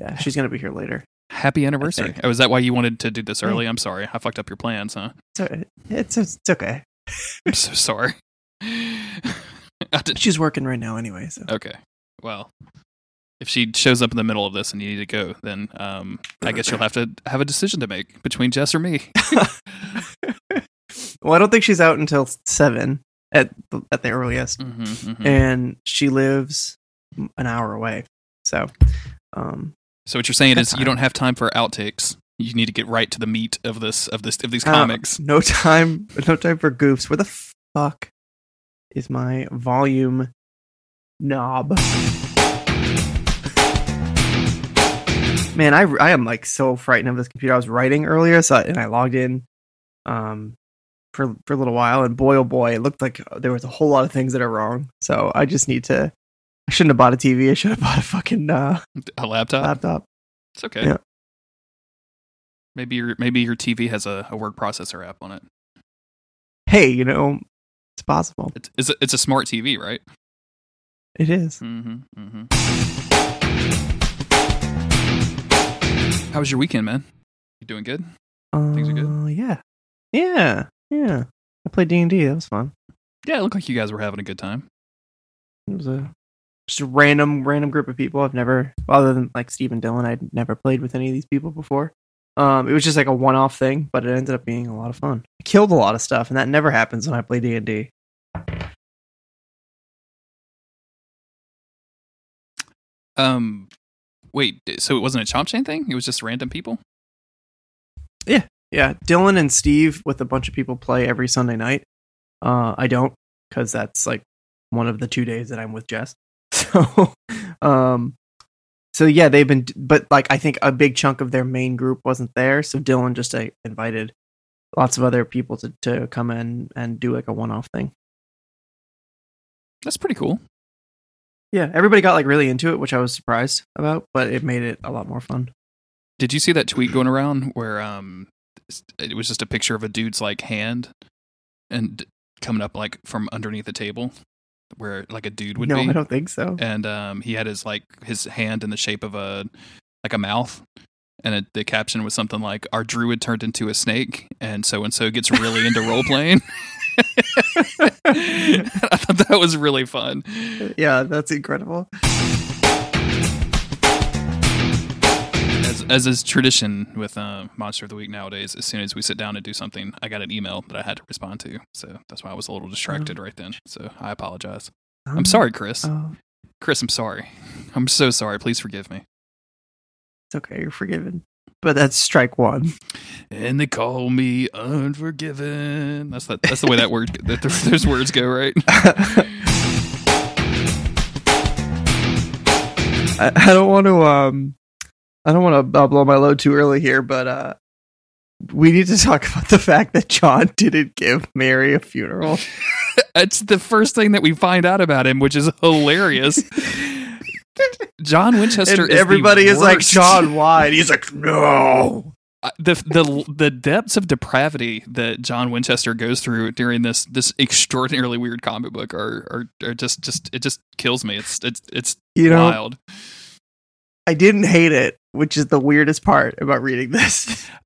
Yeah, she's gonna be here later. Happy anniversary. Oh, is that why you wanted to do this early? I'm sorry. I fucked up your plans, huh? It's it's, it's okay. I'm so sorry. She's working right now anyway. So okay. Well, if she shows up in the middle of this and you need to go, then um, I guess you'll have to have a decision to make between Jess or me. well, I don't think she's out until seven at the, at the earliest, hmm hmm and she lives an hour away. So, um, So what you're saying is you don't have time for outtakes. You need to get right to the meat of this of this of these uh, comics. no time, no time for goofs. Where the fuck is my volume knob? Man, I, I am like so frightened of this computer. I was writing earlier, so I, and I logged in, um, for for a little while, and boy oh boy, it looked like there was a whole lot of things that are wrong. So I just need to. I shouldn't have bought a TV. I should have bought a fucking uh, A laptop. laptop. It's okay. Yeah. Maybe your maybe your TV has a, a word processor app on it. Hey, you know, it's possible. It's it's a, it's a smart TV, right? It is. Mm-hmm. Mm-hmm. How was your weekend, man? You doing good? Things are good? Uh, Yeah, yeah, yeah. I played D and D. That was fun. Yeah, it looked like you guys were having a good time. It was a just a random, random group of people. I've never, other than like Steve and Dylan, I'd never played with any of these people before. Um, it was just like a one-off thing, but it ended up being a lot of fun. I killed a lot of stuff, and that never happens when I play D and D. Um, wait, so it wasn't a chomp chain thing? It was just random people? Yeah, Dylan and Steve with a bunch of people play every Sunday night. Uh, I don't because that's like one of the two days that I'm with Jess. So, um, so yeah, they've been, but like I think a big chunk of their main group wasn't there. So Dylan just uh, invited lots of other people to to come in and do like a one off thing. That's pretty cool. Yeah, everybody got like really into it, which I was surprised about, but it made it a lot more fun. Did you see that tweet going around where um it was just a picture of a dude's like hand and coming up like from underneath the table where like a dude would no, be I don't think so. and um he had his like his hand in the shape of a like a mouth and it, the caption was something like our druid turned into a snake and so and so gets really into role playing i thought that was really fun yeah, that's incredible. As is tradition with uh, monster of the week nowadays as soon as we sit down and do something i got an email that i had to respond to. So that's why i was a little distracted right then. So i apologize. I'm Um, sorry chris. Oh, chris i'm sorry. I'm so sorry. Please forgive me. It's okay. You're forgiven. But that's strike one. and they call me unforgiven. That's that that's the way that word that those words go right? I, I don't want to um I don't want to blow my load too early here, but uh we need to talk about the fact that John didn't give Mary a funeral. It's the first thing that we find out about him, which is hilarious. John Winchester and is the everybody is like. John, why? And he's like, no. Uh, the the the depths of depravity that John Winchester goes through during this this extraordinarily weird comic book are are, are just just it just kills me. It's it's it's You know, wild. I didn't hate it, which is the weirdest part about reading this.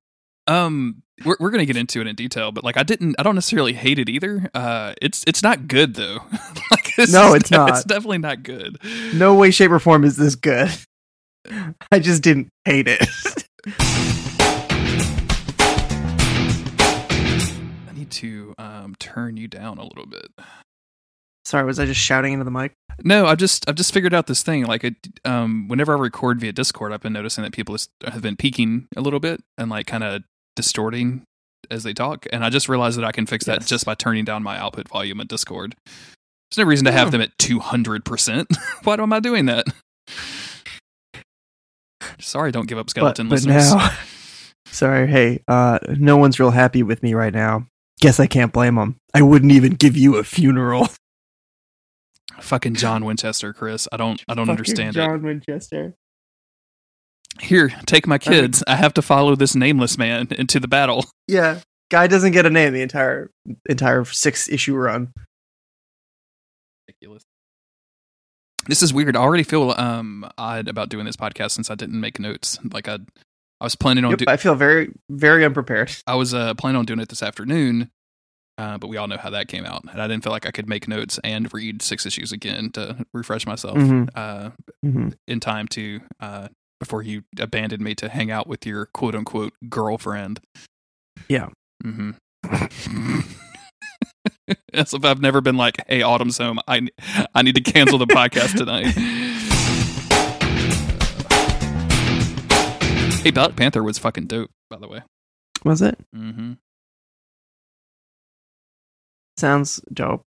Um, we're we're gonna get into it in detail, but like I didn't, I don't necessarily hate it either. Uh, it's it's not good though. like it's No, it's not. It's definitely not good. no way, shape, or form is this good. I just didn't hate it. I need to um turn you down a little bit. Sorry, was I just shouting into the mic? No, I've just I've just figured out this thing. Like, it, um, whenever I record via Discord, I've been noticing that people have been peaking a little bit and like kind of distorting as they talk. And I just realized that I can fix that Yes. just by turning down my output volume in Discord. There's no reason to have Oh. them at 200%. Why am I doing that? Sorry, don't give up But, skeleton but listeners. now, sorry, hey, uh, no one's real happy with me right now. Guess I can't blame them. I wouldn't even give you a funeral. Fucking John Winchester, Chris. I don't I don't Fucking understand it. John Winchester. Here, take my Perfect. kids. I have to follow this nameless man into the battle. Yeah, guy doesn't get a name the entire entire six issue run. Ridiculous. This is weird. I already feel um odd about doing this podcast since I didn't make notes. Like I I was planning on Yep, do- I feel very very unprepared. I was uh, planning on doing it this afternoon, uh, but we all know how that came out, and I didn't feel like I could make notes and read six issues again to refresh myself Mhm. uh, Mhm. in time to uh, before you abandoned me to hang out with your quote unquote girlfriend. Yeah. Mm-hmm. As if I've never been like, "Hey, Autumn's home. I I need to cancel the podcast tonight." hey, Black Panther was fucking dope, by the way. Was it? hmm Sounds dope.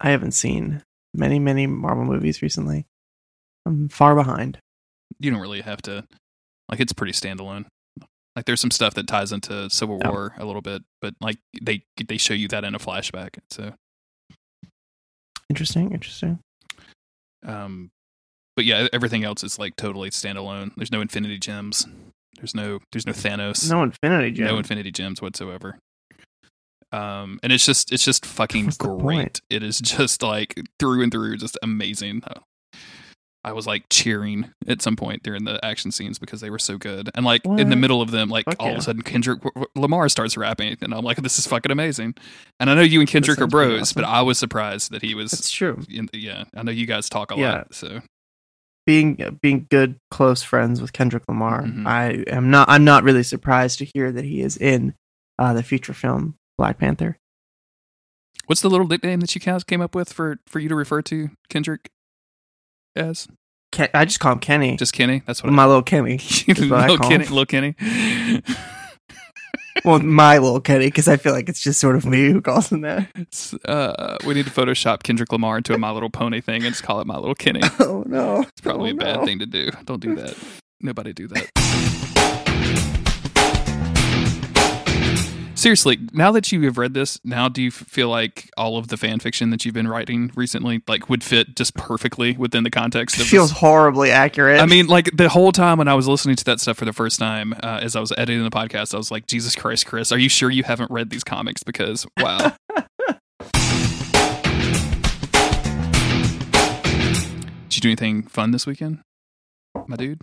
I haven't seen many many Marvel movies recently. I'm far behind. you don't really have to like it's pretty standalone like there's some stuff that ties into civil Oh. war a little bit but like they they show you that in a flashback so Interesting. Interesting. um but yeah everything else is like totally standalone there's no infinity gems there's no there's no thanos No Infinity Gems. no infinity gems whatsoever um and it's just it's just fucking What's great it is just like through and through just amazing Uh, I was like cheering at some point during the action scenes because they were so good. And like in the middle of them, like Fuck all of a sudden Kendrick Lamar starts rapping, and I'm like, this is fucking amazing. And I know you and Kendrick are bros, awesome. but I was surprised that he was. That's true. In, yeah, I know you guys talk a Yeah. lot, so Being being good close friends with Kendrick Lamar, Mhm. I am not. I'm not really surprised to hear that he is in uh, the feature film Black Panther. what's the little nickname that you guys came up with for for you to refer to Kendrick as? Ken, I just call him Kenny. Just Kenny. That's what my little Kenny. I, what I little Kenny. Little Kenny. well, my little Kenny, because I feel like it's just sort of me who calls him that. Uh, we need to Photoshop Kendrick Lamar into a My Little Pony thing and just call it My Little Kenny. Oh no! It's probably Oh, a bad no. thing to do. Don't do that. Nobody do that. Seriously, now that you have read this, now do you feel like all of the fan fiction that you've been writing recently like would fit just perfectly within the context It of feels this? horribly accurate. I mean, like the whole time when I was listening to that stuff for the first time, uh, as I was editing the podcast, I was like, "Jesus Christ, Chris, are you sure you haven't read these comics?" Because wow. Did you do anything fun this weekend, my dude?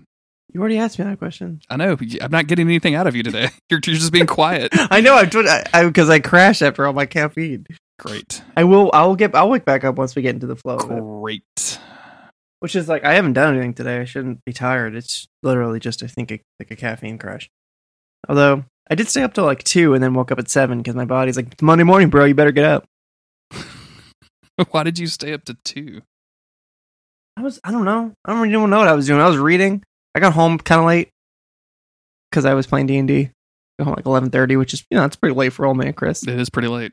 You already asked me that question. I know I'm not getting anything out of you today. You're, you're just being quiet. I know. I'm doing I because I, crashed after all my caffeine. Great, I will. I will get. I'll wake back up once we get into the flow. great. Which is like I haven't done anything today. I shouldn't be tired. It's literally just I think a, like a caffeine crash. Although I did stay up till like two and then woke up at seven because my body's like it's Monday morning, bro. You better get up. Why did you stay up to two? I was. I don't know. I don't really know what I was doing. I was reading. I got home kind of late because I was playing D and D. Got home like eleven thirty, which is you know it's pretty late for old man Chris. It is pretty late.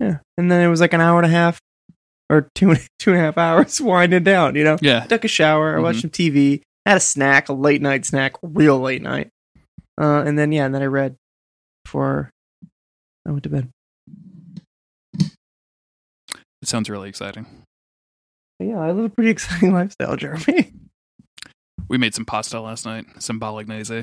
Yeah, and then it was like an hour and a half or two two and a half hours winding down. You know, Yeah, took a shower, I watched some TV, had a snack, a late night snack, real late night, uh, and then yeah, and then I read before I went to bed. it sounds really exciting. But yeah, I live a pretty exciting lifestyle, Jeremy. We made some pasta last night, some bolognese.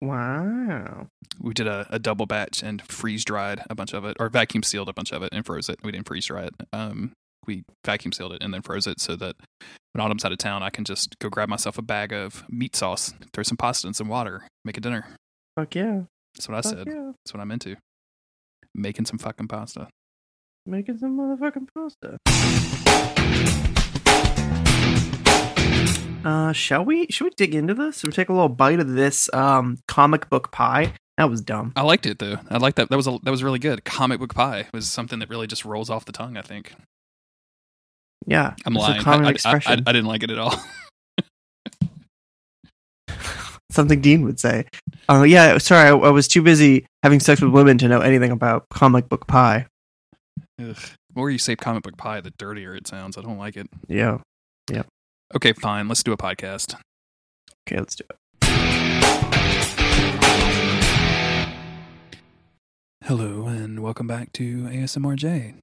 Wow. We did a, a double batch and freeze dried a bunch of it, or vacuum sealed a bunch of it and froze it. We didn't freeze dry it. Um, we vacuum sealed it and then froze it so that when Autumn's out of town, I can just go grab myself a bag of meat sauce, throw some pasta and some water, make a dinner. Fuck yeah. That's what I Fuck said. yeah. That's what I'm into. Making some fucking pasta. Making some motherfucking pasta. Uh, shall we? Should we dig into this? Should we take a little bite of this um comic book pie? That was dumb. I liked it though. I liked that. That was a, that was really good. Comic book pie was something that really just rolls off the tongue. I think. Yeah, I'm lying. common I, I- I- expression. I, I didn't like it at all. Something Dean would say. Oh yeah, sorry, I, I was too busy having sex with women to know anything about comic book pie. Ugh. more you say comic book pie, the dirtier it sounds. I don't like it. Yeah, yeah. Okay, fine. Let's do a podcast. Okay, let's do it. Hello, and welcome back to ASMRJ.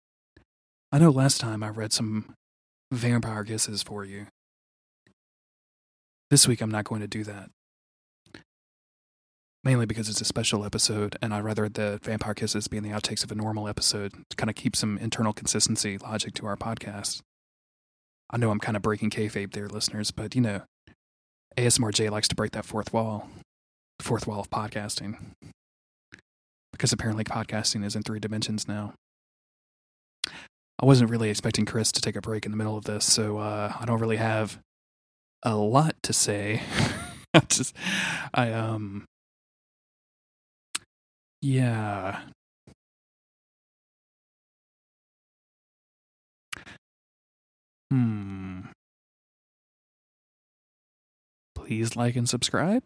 I know last time I read some vampire kisses for you. This week I'm not going to do that. Mainly because it's a special episode, and I'd rather the vampire kisses be in the outtakes of a normal episode to kind of keep some internal consistency, logic to our podcast. I know I'm kind of breaking kayfabe there, listeners, but you know, ASMRJ likes to break that fourth wall, fourth wall of podcasting because apparently podcasting is in three dimensions now. I wasn't really expecting Chris to take a break in the middle of this, so uh, I don't really have a lot to say. I just, I um, yeah. Hmm. Please like and subscribe.